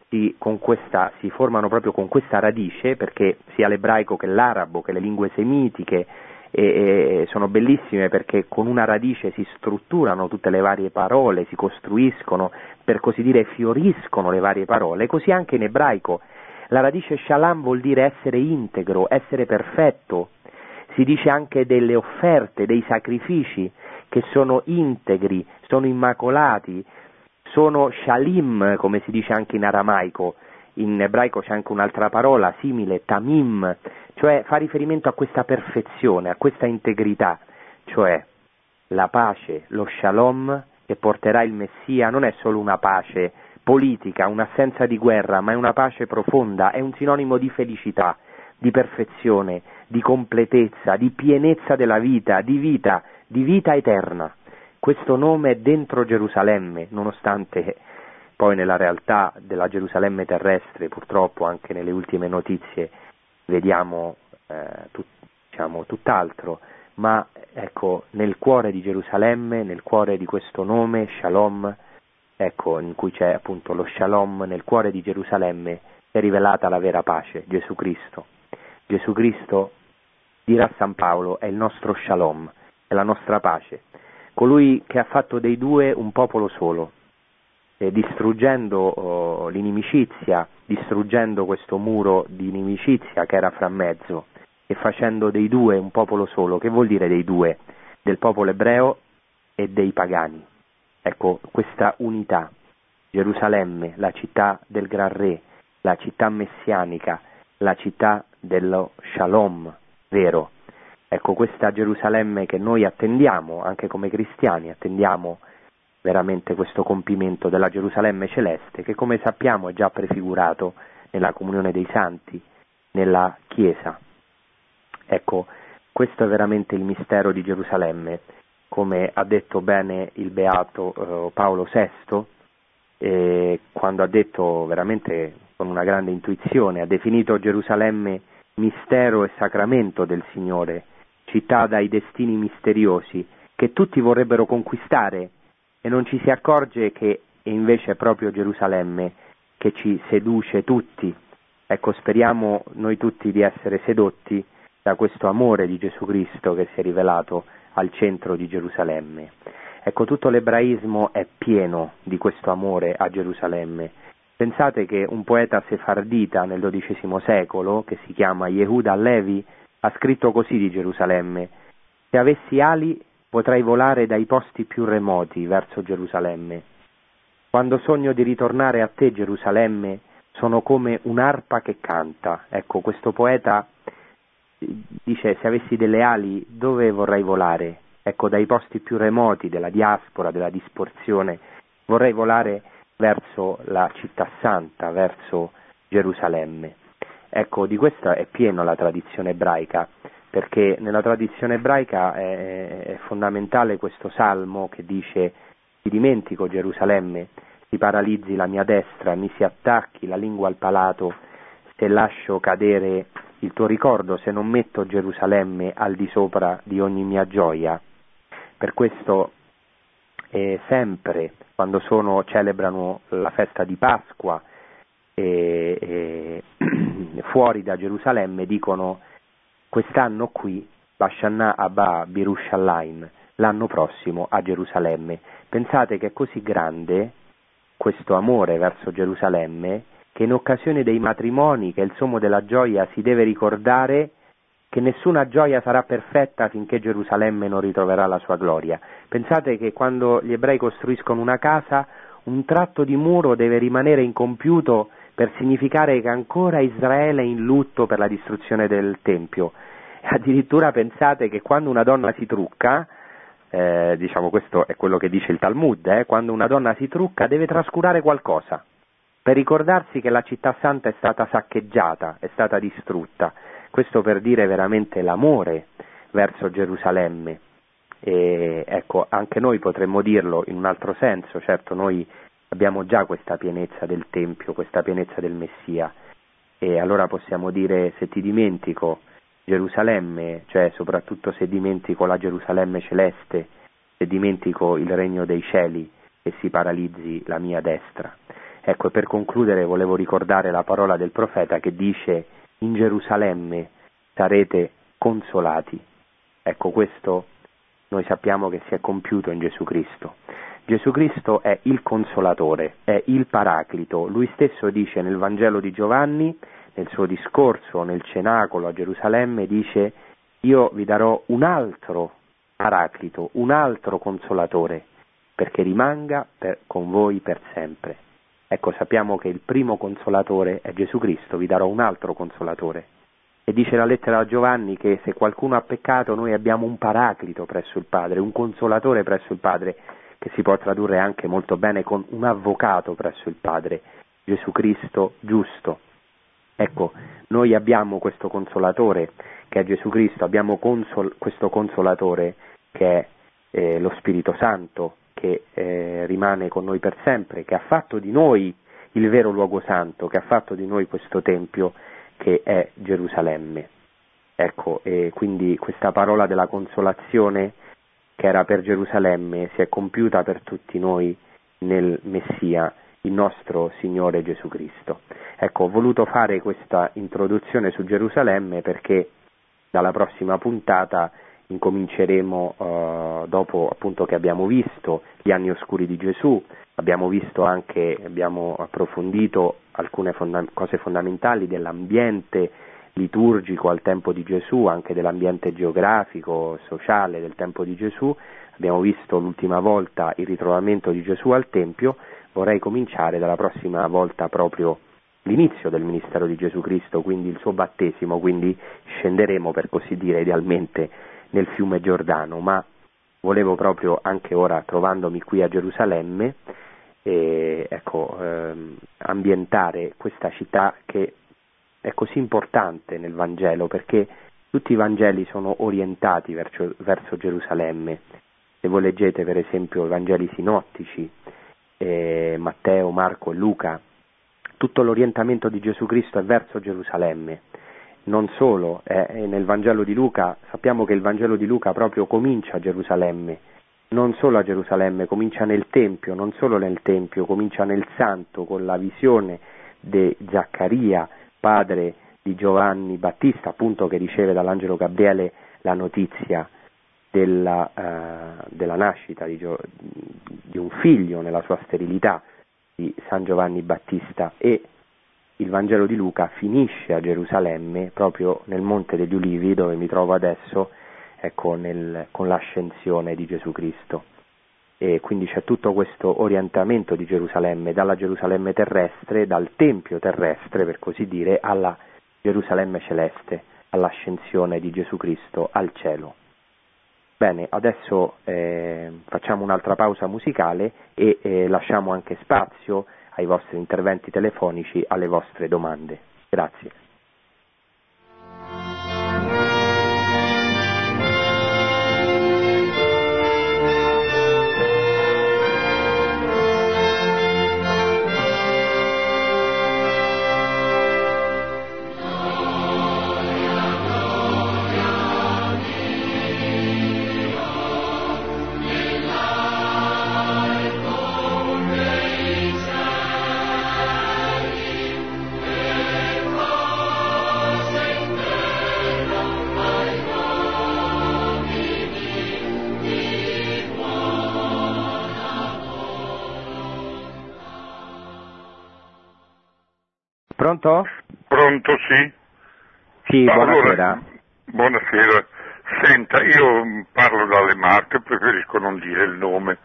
si, questa, si, formano proprio con questa radice, perché sia l'ebraico che l'arabo, che le lingue semitiche, e, e, sono bellissime perché con una radice si strutturano tutte le varie parole, si costruiscono, per così dire fioriscono le varie parole, così anche in ebraico. La radice shalom vuol dire essere integro, essere perfetto, si dice anche delle offerte, dei sacrifici che sono integri, sono immacolati, sono shalim, come si dice anche in aramaico, in ebraico c'è anche un'altra parola simile, tamim, cioè fa riferimento a questa perfezione, a questa integrità, cioè la pace, lo shalom che porterà il Messia non è solo una pace politica, un'assenza di guerra, ma è una pace profonda, è un sinonimo di felicità, di perfezione, di completezza, di pienezza della vita, di vita, di vita eterna. Questo nome è dentro Gerusalemme, nonostante poi nella realtà della Gerusalemme terrestre, purtroppo anche nelle ultime notizie, vediamo eh, tut, diciamo, tutt'altro, ma ecco, nel cuore di Gerusalemme, nel cuore di questo nome, Shalom, ecco, in cui c'è appunto lo Shalom, nel cuore di Gerusalemme è rivelata la vera pace, Gesù Cristo. Gesù Cristo, dirà San Paolo, è il nostro Shalom, è la nostra pace, colui che ha fatto dei due un popolo solo, eh, distruggendo oh, l'inimicizia, distruggendo questo muro di inimicizia che era fra mezzo e facendo dei due un popolo solo. Che vuol dire dei due? Del popolo ebreo e dei pagani. Ecco, questa unità. Gerusalemme, la città del Gran Re, la città messianica, la città dello Shalom vero. Ecco, questa Gerusalemme che noi attendiamo, anche come cristiani, attendiamo veramente questo compimento della Gerusalemme celeste che come sappiamo è già prefigurato nella comunione dei santi, nella Chiesa. Ecco, questo è veramente il mistero di Gerusalemme, come ha detto bene il beato eh, Paolo VI, eh, quando ha detto veramente con una grande intuizione, ha definito Gerusalemme mistero e sacramento del Signore, città dai destini misteriosi, che tutti vorrebbero conquistare e non ci si accorge che è invece proprio Gerusalemme che ci seduce tutti. Ecco, speriamo noi tutti di essere sedotti da questo amore di Gesù Cristo che si è rivelato al centro di Gerusalemme. Ecco, tutto l'ebraismo è pieno di questo amore a Gerusalemme. Pensate che un poeta sefardita nel XII secolo, che si chiama Yehuda Levi, ha scritto così di Gerusalemme: Se avessi ali potrei volare dai posti più remoti verso Gerusalemme. Quando sogno di ritornare a te, Gerusalemme, sono come un'arpa che canta. Ecco, questo poeta dice se avessi delle ali dove vorrei volare? Ecco, dai posti più remoti della diaspora, della disporzione, vorrei volare verso la città santa, verso Gerusalemme. Ecco, di questo è pieno la tradizione ebraica perché nella tradizione ebraica è, è fondamentale questo salmo che dice ti dimentico Gerusalemme, ti paralizzi la mia destra, mi si attacchi la lingua al palato, se lascio cadere il tuo ricordo, se non metto Gerusalemme al di sopra di ogni mia gioia. Per questo eh, sempre quando sono, celebrano la festa di Pasqua eh, eh, fuori da Gerusalemme dicono quest'anno qui Bashanna Abba Birushallaim, l'anno prossimo a Gerusalemme. Pensate che è così grande questo amore verso Gerusalemme che in occasione dei matrimoni, che è il sommo della gioia, si deve ricordare che nessuna gioia sarà perfetta finché Gerusalemme non ritroverà la sua gloria. Pensate che quando gli ebrei costruiscono una casa, un tratto di muro deve rimanere incompiuto per significare che ancora Israele è in lutto per la distruzione del Tempio. Addirittura pensate che quando una donna si trucca, eh, diciamo questo è quello che dice il Talmud, eh, quando una donna si trucca deve trascurare qualcosa per ricordarsi che la città santa è stata saccheggiata, è stata distrutta. Questo per dire veramente l'amore verso Gerusalemme. E, ecco, anche noi potremmo dirlo in un altro senso, certo noi abbiamo già questa pienezza del Tempio, questa pienezza del Messia e allora possiamo dire se ti dimentico Gerusalemme, cioè soprattutto se dimentico la Gerusalemme celeste, se dimentico il regno dei cieli e si paralizzi la mia destra. Ecco, per concludere volevo ricordare la parola del profeta che dice in Gerusalemme sarete consolati. Ecco, questo noi sappiamo che si è compiuto in Gesù Cristo. Gesù Cristo è il consolatore, è il paraclito. Lui stesso dice nel Vangelo di Giovanni, nel suo discorso nel cenacolo a Gerusalemme, dice io vi darò un altro paraclito, un altro consolatore, perché rimanga per, con voi per sempre. Ecco, sappiamo che il primo consolatore è Gesù Cristo, vi darò un altro consolatore. E dice la lettera a Giovanni che se qualcuno ha peccato noi abbiamo un paraclito presso il Padre, un consolatore presso il Padre, che si può tradurre anche molto bene con un avvocato presso il Padre, Gesù Cristo giusto. Ecco, noi abbiamo questo consolatore che è Gesù Cristo, abbiamo consol- questo consolatore che è eh, lo Spirito Santo, che eh, rimane con noi per sempre, che ha fatto di noi il vero luogo santo, che ha fatto di noi questo Tempio che è Gerusalemme. Ecco, e quindi questa parola della consolazione che era per Gerusalemme si è compiuta per tutti noi nel Messia, il nostro Signore Gesù Cristo. Ecco, ho voluto fare questa introduzione su Gerusalemme perché dalla prossima puntata incominceremo uh, dopo appunto che abbiamo visto gli anni oscuri di Gesù, abbiamo visto anche, abbiamo approfondito alcune fonda- cose fondamentali dell'ambiente liturgico al tempo di Gesù, anche dell'ambiente geografico, sociale del tempo di Gesù. Abbiamo visto l'ultima volta il ritrovamento di Gesù al Tempio, vorrei cominciare dalla prossima volta proprio l'inizio del ministero di Gesù Cristo, quindi il suo battesimo, quindi scenderemo per così dire idealmente nel fiume Giordano, ma volevo proprio anche ora trovandomi qui a Gerusalemme eh, ecco, ehm, ambientare questa città che è così importante nel Vangelo perché tutti i Vangeli sono orientati verso, verso Gerusalemme. Se voi leggete per esempio i Vangeli sinottici, eh, Matteo, Marco e Luca, tutto l'orientamento di Gesù Cristo è verso Gerusalemme. Non solo, eh, nel Vangelo di Luca sappiamo che il Vangelo di Luca proprio comincia a Gerusalemme, non solo a Gerusalemme, comincia nel Tempio, non solo nel Tempio, comincia nel Santo con la visione di Zaccaria, padre di Giovanni Battista, appunto che riceve dall'angelo Gabriele la notizia della, uh, della nascita di, Gio- di, un figlio nella sua sterilità di San Giovanni Battista e il Vangelo di Luca finisce a Gerusalemme, proprio nel Monte degli Ulivi dove mi trovo adesso, ecco, nel, con l'ascensione di Gesù Cristo. E quindi c'è tutto questo orientamento di Gerusalemme, dalla Gerusalemme terrestre, dal Tempio terrestre, per così dire, alla Gerusalemme celeste, all'ascensione di Gesù Cristo al cielo. Bene, adesso eh, facciamo un'altra pausa musicale e eh, lasciamo anche spazio ai vostri interventi telefonici, alle vostre domande. Grazie. Pronto? Pronto, sì. Sì, buonasera. Allora, buonasera. Senta, io parlo dalle Marche, preferisco non dire il nome.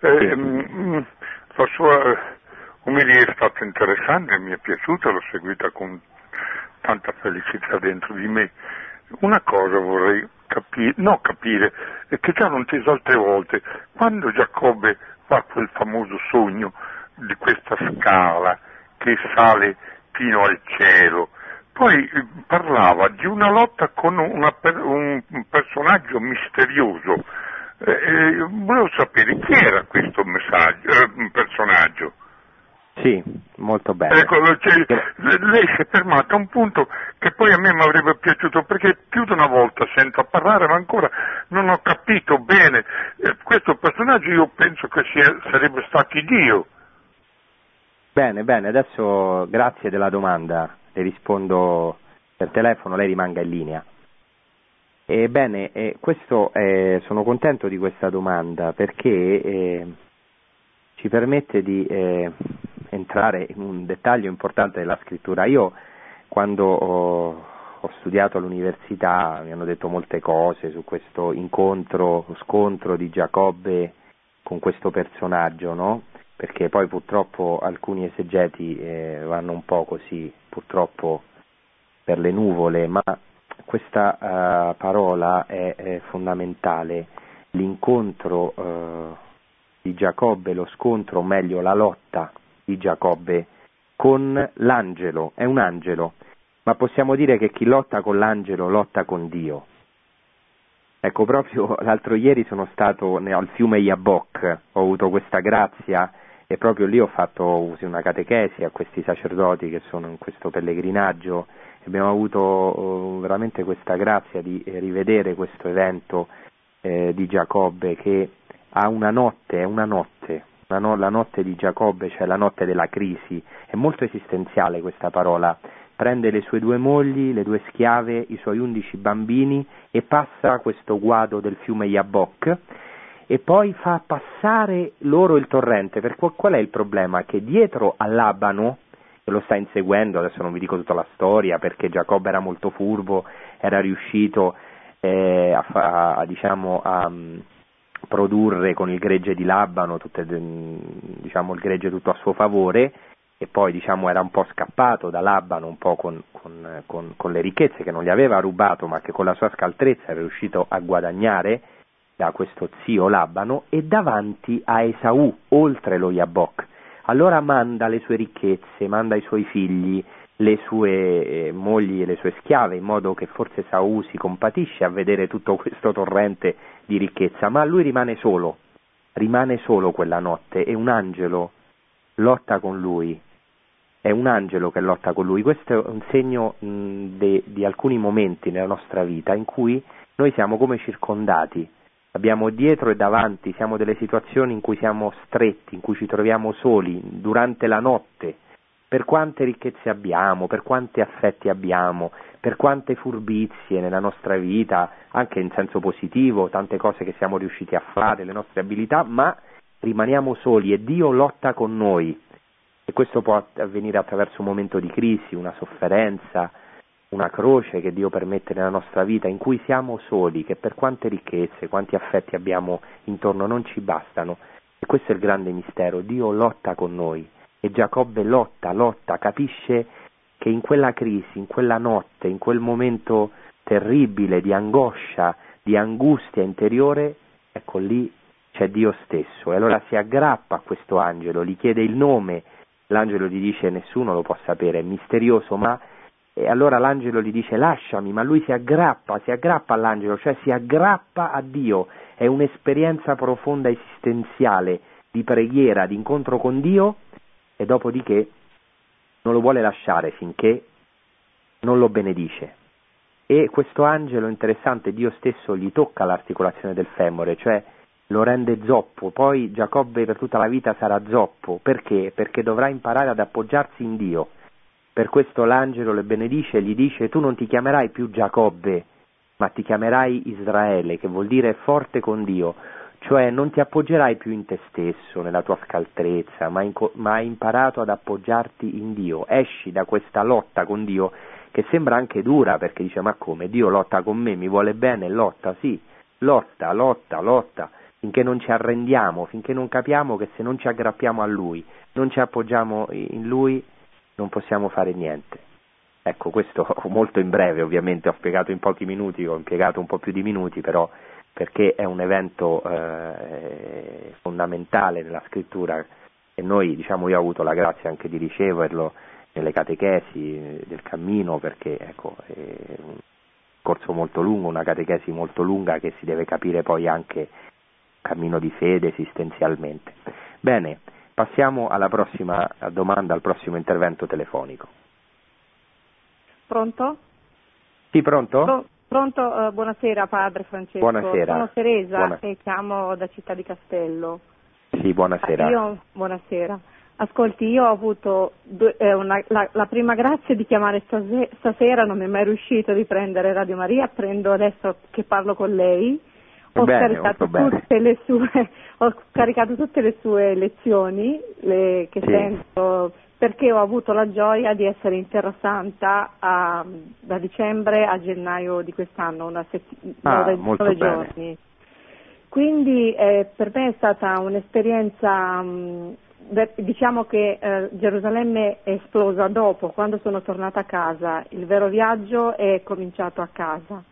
Eh, sì. Mm, la sua umilia è stata interessante, mi è piaciuta, l'ho seguita con tanta felicità dentro di me. Una cosa vorrei capire, no capire, è che già non ti altre volte, quando Giacobbe fa quel famoso sogno di questa scala che sale fino al cielo. Poi eh, parlava di una lotta con una, un personaggio misterioso. Eh, eh, volevo sapere chi era questo eh, personaggio. Sì, molto bene. Ecco, cioè, lei si è fermata a un punto che poi a me mi avrebbe piaciuto perché più di una volta sento a parlare ma ancora non ho capito bene. Eh, questo personaggio io penso che sia, sarebbe stato Dio. Bene, bene, adesso grazie della domanda, le rispondo per telefono, lei rimanga in linea. Ebbene, eh, eh, sono contento di questa domanda perché eh, ci permette di eh, entrare in un dettaglio importante della scrittura. Io quando ho, ho studiato all'università, mi hanno detto molte cose su questo incontro, scontro di Giacobbe con questo personaggio, no? Perché poi purtroppo alcuni esegeti eh, vanno un po' così, purtroppo per le nuvole, ma questa uh, parola è, è, fondamentale. L'incontro uh, di Giacobbe, lo scontro, o meglio la lotta di Giacobbe con l'angelo, è un angelo, ma possiamo dire che chi lotta con l'angelo lotta con Dio. Ecco, proprio l'altro ieri sono stato al fiume Yabok, ho avuto questa grazia e proprio lì ho fatto una catechesi a questi sacerdoti che sono in questo pellegrinaggio. Abbiamo avuto uh, veramente questa grazia di eh, rivedere questo evento eh, di Giacobbe che ha una notte, è una notte, la, no, la notte di Giacobbe, cioè la notte della crisi, è molto esistenziale questa parola, prende le sue due mogli, le due schiave, i suoi undici bambini e passa questo guado del fiume Yabok e poi fa passare loro il torrente, perché qual è il problema? Che dietro a Labano, che lo sta inseguendo, adesso non vi dico tutta la storia, perché Giacobbe era molto furbo, era riuscito eh, a, a, diciamo, a, produrre con il gregge di Labano tutte, diciamo, il gregge tutto a suo favore e poi diciamo, era un po' scappato da Labano un po' con, con, con, con, le ricchezze che non gli aveva rubato ma che con la sua scaltrezza era riuscito a guadagnare da questo zio Labano e davanti a Esaù oltre lo Yabok. Allora manda le sue ricchezze manda i suoi figli le sue eh, mogli e le sue schiave, in modo che forse Saù si compatisce a vedere tutto questo torrente di ricchezza, ma lui rimane solo, rimane solo quella notte e un angelo lotta con lui, è un angelo che lotta con lui. Questo è un segno de, di alcuni momenti nella nostra vita in cui noi siamo come circondati, abbiamo dietro e davanti, siamo delle situazioni in cui siamo stretti, in cui ci troviamo soli durante la notte per quante ricchezze abbiamo, per quanti affetti abbiamo, per quante furbizie nella nostra vita, anche in senso positivo, tante cose che siamo riusciti a fare, le nostre abilità, ma rimaniamo soli e Dio lotta con noi. E questo può avvenire attraverso un momento di crisi, una sofferenza, una croce che Dio permette nella nostra vita, in cui siamo soli, che per quante ricchezze, quanti affetti abbiamo intorno non ci bastano. E questo è il grande mistero, Dio lotta con noi. E Giacobbe lotta, lotta, capisce che in quella crisi, in quella notte, in quel momento terribile di angoscia, di angustia interiore, ecco lì c'è Dio stesso. E allora si aggrappa a questo angelo, gli chiede il nome, l'angelo gli dice nessuno lo può sapere, è misterioso, ma e allora l'angelo gli dice lasciami, ma lui si aggrappa, si aggrappa all'angelo, cioè si aggrappa a Dio, è un'esperienza profonda esistenziale di preghiera, di incontro con Dio e dopodiché non lo vuole lasciare finché non lo benedice. E questo angelo interessante, Dio stesso gli tocca l'articolazione del femore, cioè lo rende zoppo, poi Giacobbe per tutta la vita sarà zoppo, perché? Perché dovrà imparare ad appoggiarsi in Dio. Per questo l'angelo le benedice e gli dice tu non ti chiamerai più Giacobbe, ma ti chiamerai Israele, che vuol dire forte con Dio. Cioè non ti appoggerai più in te stesso, nella tua scaltrezza, ma, in, ma, hai imparato ad appoggiarti in Dio, esci da questa lotta con Dio che sembra anche dura perché dice ma come? Dio lotta con me, mi vuole bene, lotta, sì, lotta, lotta, lotta, finché non ci arrendiamo, finché non capiamo che se non ci aggrappiamo a Lui, non ci appoggiamo in Lui, non possiamo fare niente. Ecco, questo molto in breve, ovviamente ho spiegato in pochi minuti, ho impiegato un po' più di minuti, però perché è un evento eh, fondamentale nella scrittura e noi, diciamo, io ho avuto la grazia anche di riceverlo nelle catechesi del cammino perché ecco, è un corso molto lungo, una catechesi molto lunga che si deve capire poi anche cammino di fede esistenzialmente. Bene, passiamo alla prossima domanda, al prossimo intervento telefonico. Pronto? Sì, pronto? Pro- Pronto, uh, buonasera padre Francesco. Buonasera. Sono Teresa Buona... e chiamo da Città di Castello. Sì, buonasera. Io, buonasera. Ascolti, io ho avuto due, eh, una, la, la, prima grazia di chiamare stase, stasera, non mi è mai riuscito di prendere Radio Maria, prendo adesso che parlo con lei. Ho, bene, caricato, tutte le sue, ho caricato tutte le sue lezioni le, che sì. sento perché ho avuto la gioia di essere in Terra Santa a, da dicembre a gennaio di quest'anno, una settimana, ah, nove, giorni. Quindi eh, per me è stata un'esperienza, mh, diciamo che eh, Gerusalemme è esplosa dopo, quando sono tornata a casa, il vero viaggio è cominciato a casa.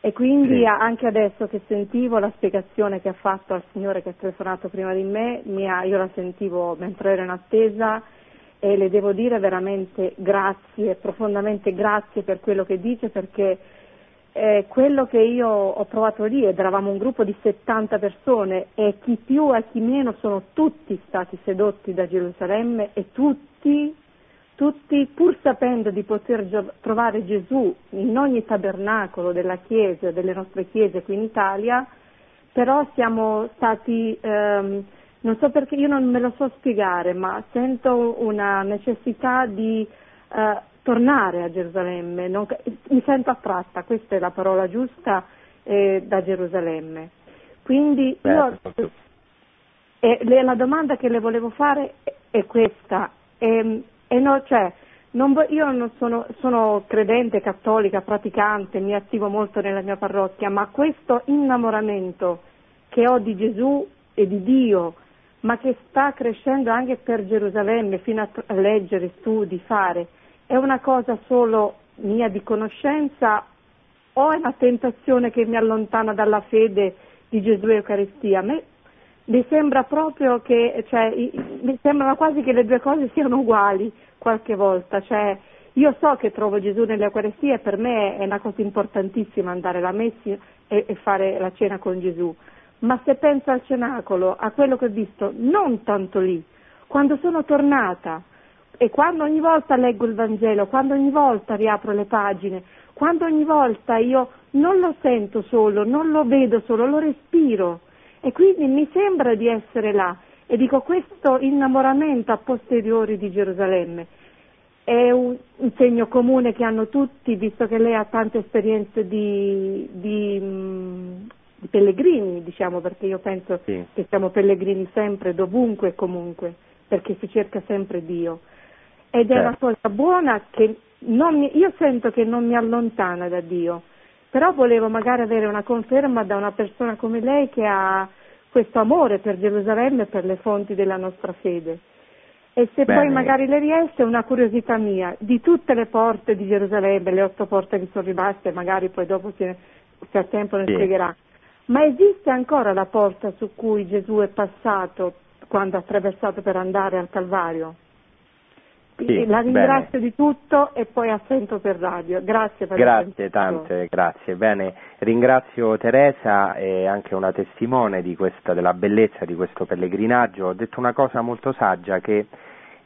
E quindi sì. anche adesso che sentivo la spiegazione che ha fatto al signore che ha telefonato prima di me, ha, io la sentivo mentre ero in attesa e le devo dire veramente grazie, profondamente grazie per quello che dice perché eh, quello che io ho provato lì, ed eravamo un gruppo di 70 persone e chi più e chi meno sono tutti stati sedotti da Gerusalemme e tutti tutti pur sapendo di poter trovare Gesù in ogni tabernacolo della Chiesa, delle nostre chiese qui in Italia, però siamo stati, ehm, non so perché io non me lo so spiegare, ma sento una necessità di eh, tornare a Gerusalemme, non, mi sento attratta, questa è la parola giusta, eh, da Gerusalemme. Quindi io, eh, la domanda che le volevo fare è questa. Ehm, e no, cioè, non, io non sono, sono, credente, cattolica, praticante, mi attivo molto nella mia parrocchia, ma questo innamoramento che ho di Gesù e di Dio, ma che sta crescendo anche per Gerusalemme fino a, a leggere, studi, fare, è una cosa solo mia di conoscenza o è una tentazione che mi allontana dalla fede di Gesù e Eucaristia? A me mi sembra proprio che, cioè, mi sembrano quasi che le due cose siano uguali qualche volta, cioè, io so che trovo Gesù nelle Eucaristie e per me è una cosa importantissima andare alla messa e, e fare la cena con Gesù, ma se penso al cenacolo, a quello che ho visto, non tanto lì, quando sono tornata e quando ogni volta leggo il Vangelo, quando ogni volta riapro le pagine, quando ogni volta io non lo sento solo, non lo vedo solo, lo respiro e quindi mi sembra di essere là e dico questo innamoramento a posteriori di Gerusalemme è un, un segno comune che hanno tutti, visto che lei ha tante esperienze di, di, mm, di pellegrini, diciamo, perché io penso sì. che siamo pellegrini sempre, dovunque e comunque, perché si cerca sempre Dio. Ed certo. è una certo. cosa buona che mi, io sento che non mi allontana da Dio, però volevo magari avere una conferma da una persona come lei che ha questo amore per Gerusalemme e per le fonti della nostra fede. E se Bene. poi magari le riesce, una curiosità mia, di tutte le porte di Gerusalemme, le otto porte che sono rimaste, magari poi dopo se, se ha tempo ne sì. spiegherà, ma esiste ancora la porta su cui Gesù è passato quando ha attraversato per andare al Calvario? Sì, la ringrazio bene. di tutto e poi assento per radio. Grazie per Grazie tante, grazie. Bene, ringrazio Teresa e anche una testimone di questa, della bellezza di questo pellegrinaggio. Ho detto una cosa molto saggia che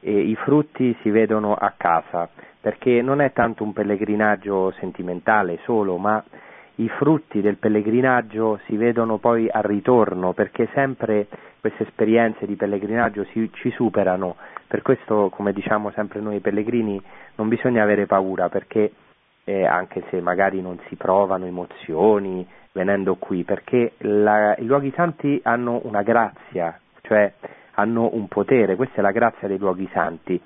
eh, i frutti si vedono a casa, perché non è tanto un pellegrinaggio sentimentale solo, ma i frutti del pellegrinaggio si vedono poi al ritorno, perché sempre queste esperienze di pellegrinaggio si, ci superano per questo, come diciamo sempre noi pellegrini, non bisogna avere paura perché eh, anche se magari non si provano emozioni venendo qui, perché la, i luoghi santi hanno una grazia, cioè hanno un potere, questa è la grazia dei luoghi santi.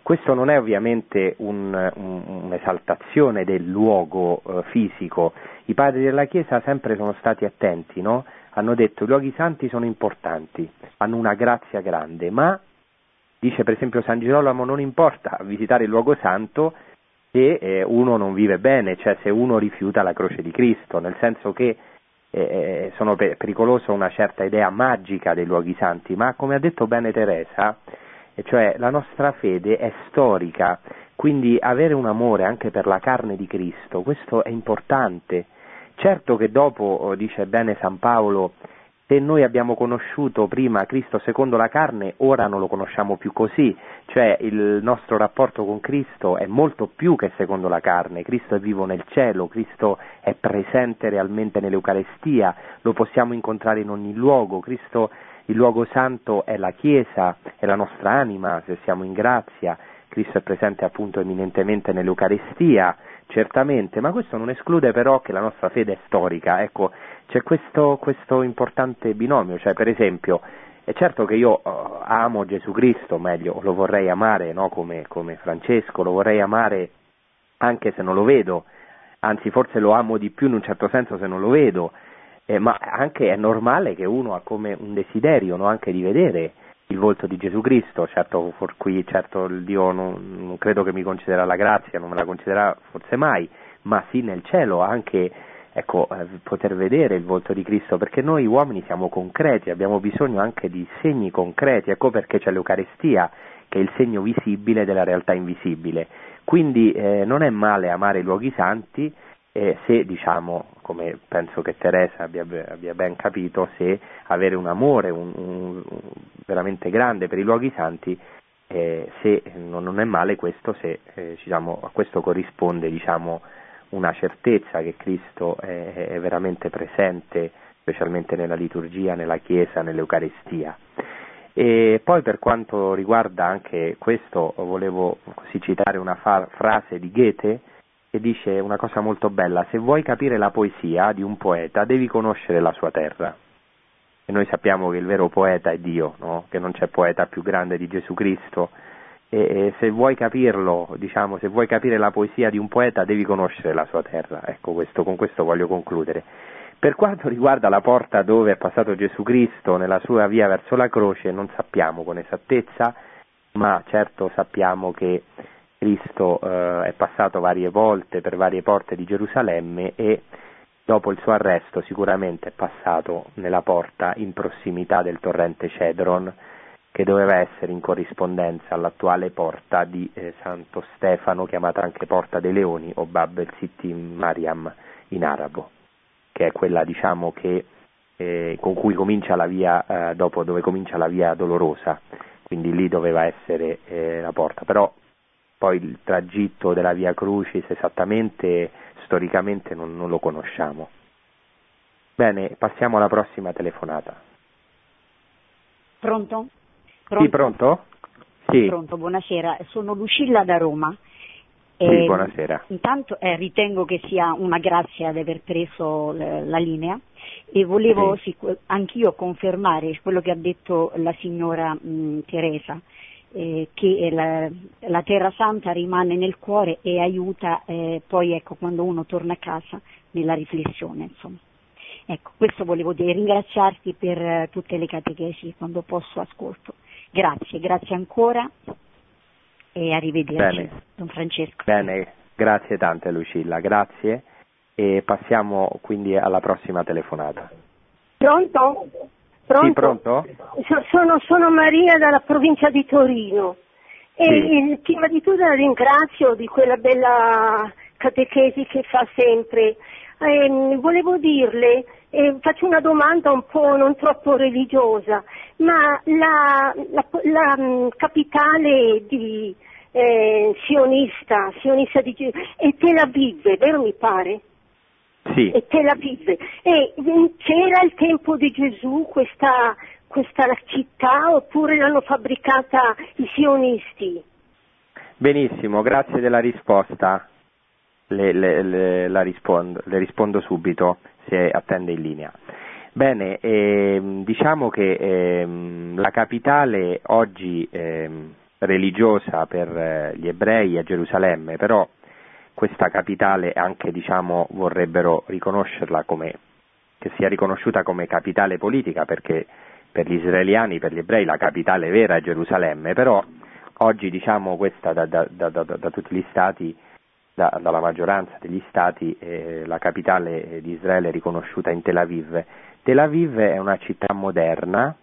Questo non è ovviamente un, un, un'esaltazione del luogo eh, fisico, i padri della Chiesa sempre sono stati attenti, no? hanno detto i luoghi santi sono importanti, hanno una grazia grande, ma Dice per esempio San Girolamo non importa visitare il luogo santo se eh, uno non vive bene, cioè se uno rifiuta la croce di Cristo, nel senso che eh, eh sono per, pericoloso una certa idea magica dei luoghi santi, ma come ha detto bene Teresa, cioè la nostra fede è storica, quindi avere un amore anche per la carne di Cristo, questo è importante. Certo che dopo, dice bene San Paolo, se noi abbiamo conosciuto prima Cristo secondo la carne, ora non lo conosciamo più così, cioè il nostro rapporto con Cristo è molto più che secondo la carne, Cristo è vivo nel cielo, Cristo è presente realmente nell'Eucarestia, lo possiamo incontrare in ogni luogo, Cristo, il luogo santo è la Chiesa, è la nostra anima, se siamo in grazia, Cristo è presente appunto eminentemente nell'Eucarestia, certamente, ma questo non esclude però che la nostra fede è storica, ecco, c'è questo, questo importante binomio, cioè per esempio È certo che io uh, amo Gesù Cristo, meglio, lo vorrei amare no? come, come Francesco, lo vorrei amare anche se non lo vedo, anzi forse lo amo di più in un certo senso se non lo vedo, eh, ma anche è normale che uno ha come un desiderio no? anche di vedere il volto di Gesù Cristo, certo, qui, certo Dio non, non, credo che mi concederà la grazia, non me la concederà forse mai, ma sì nel cielo anche ecco, eh, poter vedere il volto di Cristo, perché noi uomini siamo concreti, abbiamo bisogno anche di segni concreti, ecco perché c'è l'Eucarestia, che è il segno visibile della realtà invisibile. Quindi eh, non è male amare i luoghi santi eh, se, diciamo, come penso che Teresa abbia, abbia ben capito, se avere un amore un, un, veramente grande per i luoghi santi, eh, se non, non, è male questo, se eh, diciamo, a questo corrisponde diciamo, una certezza che Cristo è, è veramente presente, specialmente nella liturgia, nella Chiesa, nell'Eucaristia. E poi per quanto riguarda anche questo, volevo così citare una fa- frase di Goethe che dice una cosa molto bella, se vuoi capire la poesia di un poeta devi conoscere la sua terra. E noi sappiamo che il vero poeta è Dio, no? che non c'è poeta più grande di Gesù Cristo, e, e se vuoi capirlo, diciamo, se vuoi capire la poesia di un poeta devi conoscere la sua terra. Ecco, questo, con questo voglio concludere. Per quanto riguarda la porta dove è passato Gesù Cristo nella sua via verso la croce, non sappiamo con esattezza, ma certo sappiamo che Cristo eh, è passato varie volte per varie porte di Gerusalemme e dopo il suo arresto sicuramente è passato nella porta in prossimità del torrente Cedron, che doveva essere in corrispondenza all'attuale porta di eh, Santo Stefano, chiamata anche Porta dei Leoni o Bab el Sittim Mariam in arabo, che è quella diciamo, che, eh, con cui comincia la via, eh, dopo dove comincia la via dolorosa, quindi lì doveva essere eh, la porta, però poi il tragitto della via Crucis esattamente storicamente non, non lo conosciamo. Bene, passiamo alla prossima telefonata. Pronto? Pronto? Sì, pronto? Sì. Pronto, buonasera, sono Lucilla da Roma. Sì, eh, buonasera. Intanto eh, ritengo che sia una grazia di aver preso l- la linea e volevo sì. Sic- anch'io confermare quello che ha detto la signora mh, Teresa, eh, che la, la, Terra Santa rimane nel cuore e aiuta eh, poi ecco, quando uno torna a casa nella riflessione. Insomma. Ecco, questo volevo dire, ringraziarti per eh, tutte le catechesi, quando posso ascolto. Grazie, grazie ancora e arrivederci, Bene. Don Francesco. Bene, grazie tante Lucilla, grazie e passiamo quindi alla prossima telefonata. Pronto? Pronto? Sì, pronto? Sono, sono Maria dalla provincia di Torino e sì. prima di tutto la ringrazio di quella bella catechesi che fa sempre. Eh, volevo dirle eh, faccio una domanda un po' non troppo religiosa, ma la, la, la mm, capitale di, eh, sionista, sionista di, è Tel Aviv, vero mi pare? Sì. È Tel Aviv. E c'era il tempo di Gesù questa, questa città oppure l'hanno fabbricata i sionisti? Benissimo, grazie della risposta. Le, le, le, rispondo, le rispondo subito se attende in linea. Bene, ehm, diciamo che ehm, la capitale oggi ehm, religiosa per eh, gli ebrei è Gerusalemme, però questa capitale anche diciamo, vorrebbero riconoscerla come, che sia riconosciuta come capitale politica perché per gli israeliani, per gli ebrei la capitale vera è Gerusalemme, però oggi diciamo questa da, da, da, da tutti gli stati da, dalla maggioranza degli stati eh, la capitale di Israele è riconosciuta in Tel Aviv. Tel Aviv è una città moderna,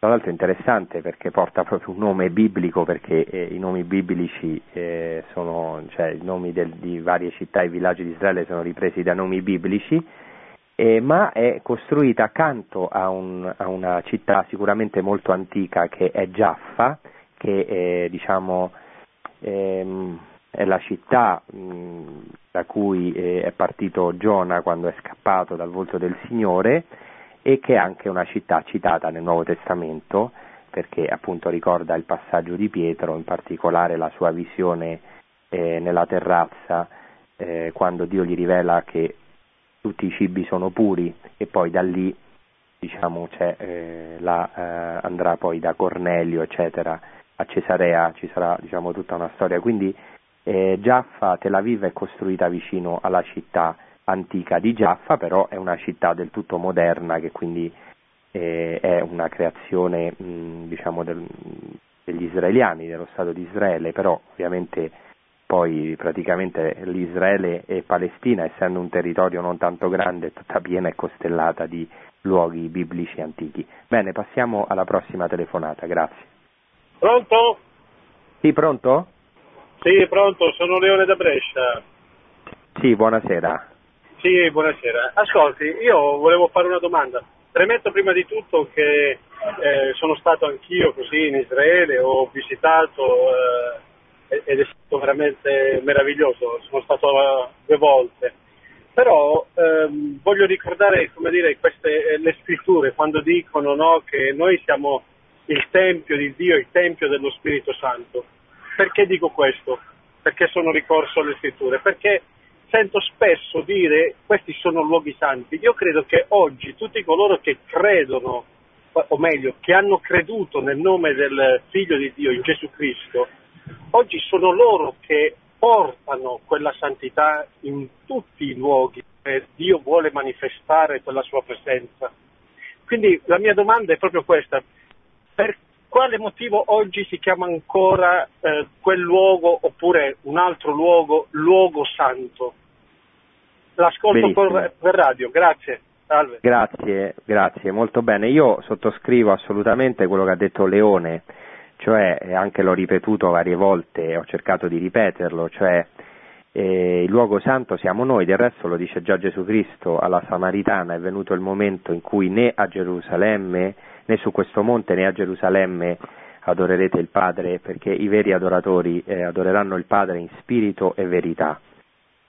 tra l'altro è interessante perché porta proprio un nome biblico perché eh, i nomi biblici eh, sono, cioè i nomi del, di varie città e villaggi di Israele sono ripresi da nomi biblici, eh, ma è costruita accanto a, un, a, una città sicuramente molto antica che è Jaffa, che diciamo ehm, è la città mh, da cui eh, è partito Giona quando è scappato dal volto del Signore e che è anche una città citata nel Nuovo Testamento perché appunto ricorda il passaggio di Pietro, in particolare la sua visione eh, nella terrazza eh, quando Dio gli rivela che tutti i cibi sono puri e poi da lì diciamo, eh, la, eh, andrà poi da Cornelio, eccetera, a Cesarea, ci sarà diciamo, tutta una storia. Quindi eh, Giaffa, Tel Aviv è costruita vicino alla città antica di Giaffa, però è una città del tutto moderna che quindi eh, è una creazione mh, diciamo, del, degli israeliani, dello Stato di Israele, però ovviamente poi praticamente l'Israele e Palestina, essendo un territorio non tanto grande, è tutta piena e costellata di luoghi biblici antichi. Bene, passiamo alla prossima telefonata, grazie. Pronto? Sì, pronto? Sì, pronto, sono Leone da Brescia. Sì, buonasera. Sì, buonasera. Ascolti, io volevo fare una domanda. Premetto prima di tutto che eh, sono stato anch'io così in Israele, ho visitato eh, ed è stato veramente meraviglioso, sono stato uh, due volte. Però ehm, voglio ricordare dire, queste, eh, le scritture quando dicono no, che noi siamo il Tempio di Dio, il Tempio dello Spirito Santo. Perché dico questo? Perché sono ricorso alle scritture? Perché sento spesso dire questi sono luoghi santi. Io credo che oggi tutti coloro che credono, o meglio, che hanno creduto nel nome del Figlio di Dio, in Gesù Cristo, oggi sono loro che portano quella santità in tutti i luoghi dove Dio vuole manifestare quella sua presenza. Quindi la mia domanda è proprio questa. Per quale motivo oggi si chiama ancora eh, quel luogo oppure un altro luogo luogo santo? L'ascolto per, per radio, grazie. Salve. Grazie, grazie, molto bene. Io sottoscrivo assolutamente quello che ha detto Leone, cioè anche l'ho ripetuto varie volte, ho cercato di ripeterlo, cioè eh, il luogo santo siamo noi, del resto lo dice già Gesù Cristo alla Samaritana, è venuto il momento in cui né a Gerusalemme, né su questo monte né a Gerusalemme adorerete il Padre, perché i veri adoratori eh, adoreranno il Padre in spirito e verità.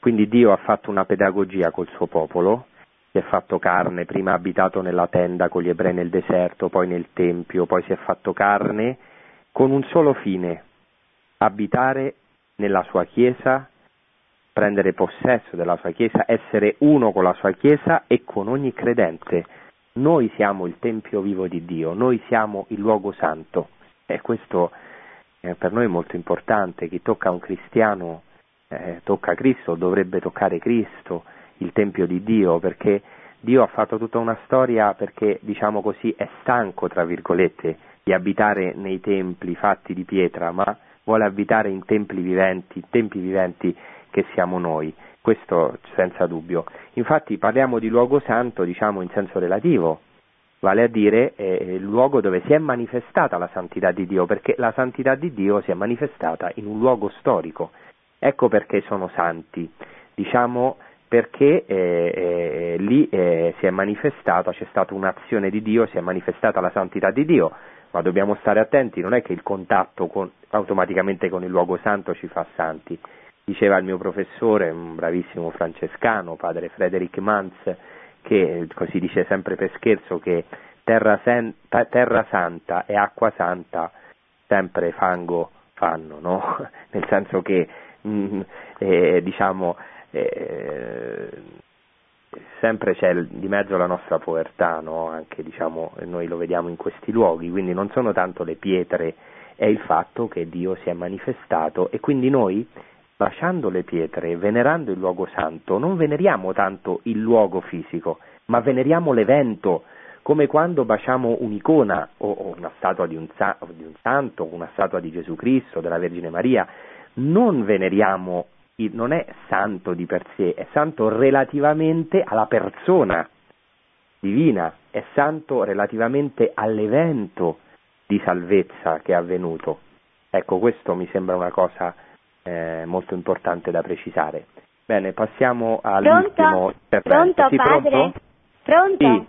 Quindi Dio ha fatto una pedagogia col suo popolo, si è fatto carne, prima ha abitato nella tenda con gli ebrei nel deserto, poi nel Tempio, poi si è fatto carne con un solo fine, abitare nella sua Chiesa, prendere possesso della sua Chiesa, essere uno con la sua Chiesa e con ogni credente. Noi siamo il Tempio vivo di Dio, noi siamo il luogo santo e questo eh, per noi è molto importante, chi tocca un cristiano eh, tocca Cristo, dovrebbe toccare Cristo, il Tempio di Dio, perché Dio ha fatto tutta una storia perché, diciamo così, è stanco, tra virgolette, di abitare nei templi fatti di pietra, ma vuole abitare in templi viventi, tempi viventi che siamo noi. Questo senza dubbio. Infatti parliamo di luogo santo, diciamo in senso relativo, vale a dire eh, il luogo dove si è manifestata la santità di Dio, perché la santità di Dio si è manifestata in un luogo storico, Ecco perché sono santi, diciamo perché eh, eh, lì eh, si è manifestata, c'è stata un'azione di Dio, si è manifestata la santità di Dio, ma dobbiamo stare attenti, non è che il contatto con, automaticamente con il luogo santo ci fa santi. Diceva il mio professore, un bravissimo francescano, padre Frederick Mans, che così dice sempre per scherzo che terra, sen- terra santa e acqua santa sempre fango fanno, no? nel senso che Mm, eh, diciamo, eh, sempre c'è di mezzo la nostra povertà, no? anche diciamo, noi lo vediamo in questi luoghi, quindi non sono tanto le pietre, è il fatto che Dio si è manifestato e quindi noi, lasciando le pietre, venerando il luogo santo, non veneriamo tanto il luogo fisico, ma veneriamo l'evento, come quando baciamo un'icona o, una statua di un, di un santo, una statua di Gesù Cristo, della Vergine Maria, non veneriamo, non è santo di per sé, è santo relativamente alla persona divina, è santo relativamente all'evento di salvezza che è avvenuto. Ecco, questo mi sembra una cosa eh, molto importante da precisare. Bene, passiamo all'ultimo intervento. Pronto, sì, padre? Pronto? Pronto?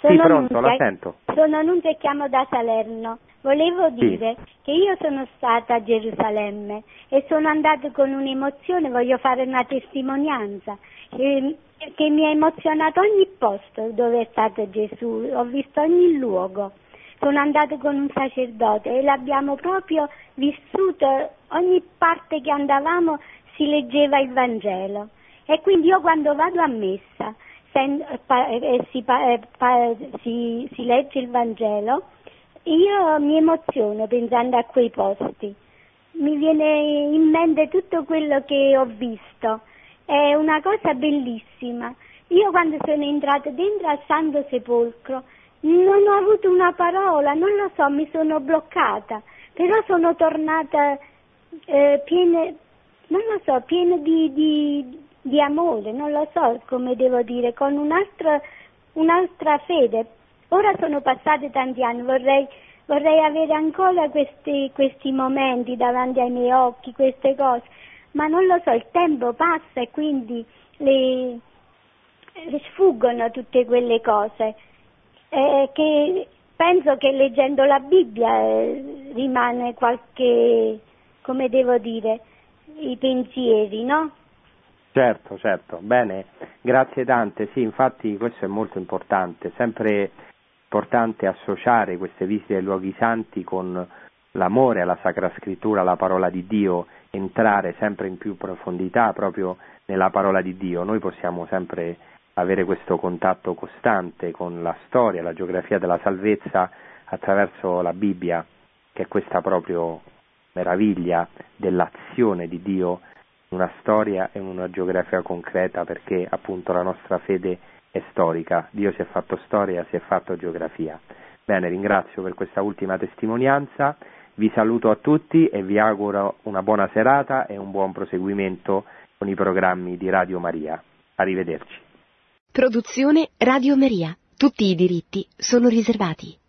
Sì, sono sì pronto, la sento. Sono Nunzia e chiamo da Salerno. Volevo dire sì. che io sono stata a Gerusalemme e sono andata con un'emozione, voglio fare una testimonianza, che, che mi ha emozionato ogni posto dove è stato Gesù, ho visto ogni luogo. Sono andata con un sacerdote e l'abbiamo proprio vissuto, ogni parte che andavamo si leggeva il Vangelo. E quindi io quando vado a messa sen, pa, eh, si, pa, si, si legge il Vangelo, io mi emoziono pensando a quei posti. Mi viene in mente tutto quello che ho visto. È una cosa bellissima. Io quando sono entrata dentro al Santo Sepolcro non ho avuto una parola, non lo so, mi sono bloccata, però sono tornata eh, piena, so, piena di, di, di, amore, non lo so come devo dire, con un'altra, un'altra fede. Ora sono passati tanti anni, vorrei, vorrei avere ancora questi, questi momenti davanti ai miei occhi, queste cose, ma non lo so, il tempo passa e quindi le, le sfuggono tutte quelle cose eh, che penso che leggendo la Bibbia eh, rimane qualche, come devo dire, i pensieri, no? Certo, certo, bene, grazie tante, sì, infatti questo è molto importante, sempre importante associare queste visite ai luoghi santi con l'amore alla Sacra Scrittura, alla parola di Dio, entrare sempre in più profondità proprio nella parola di Dio. Noi possiamo sempre avere questo contatto costante con la storia, la geografia della salvezza attraverso la Bibbia, che è questa proprio meraviglia dell'azione di Dio una storia e una geografia concreta, perché appunto la nostra fede è storica, Dio si è fatto storia, si è fatto geografia. Bene, ringrazio per questa ultima testimonianza, vi saluto a tutti e vi auguro una buona serata e un buon proseguimento con i programmi di Radio Maria. Arrivederci. Produzione Radio Maria. Tutti i diritti sono riservati.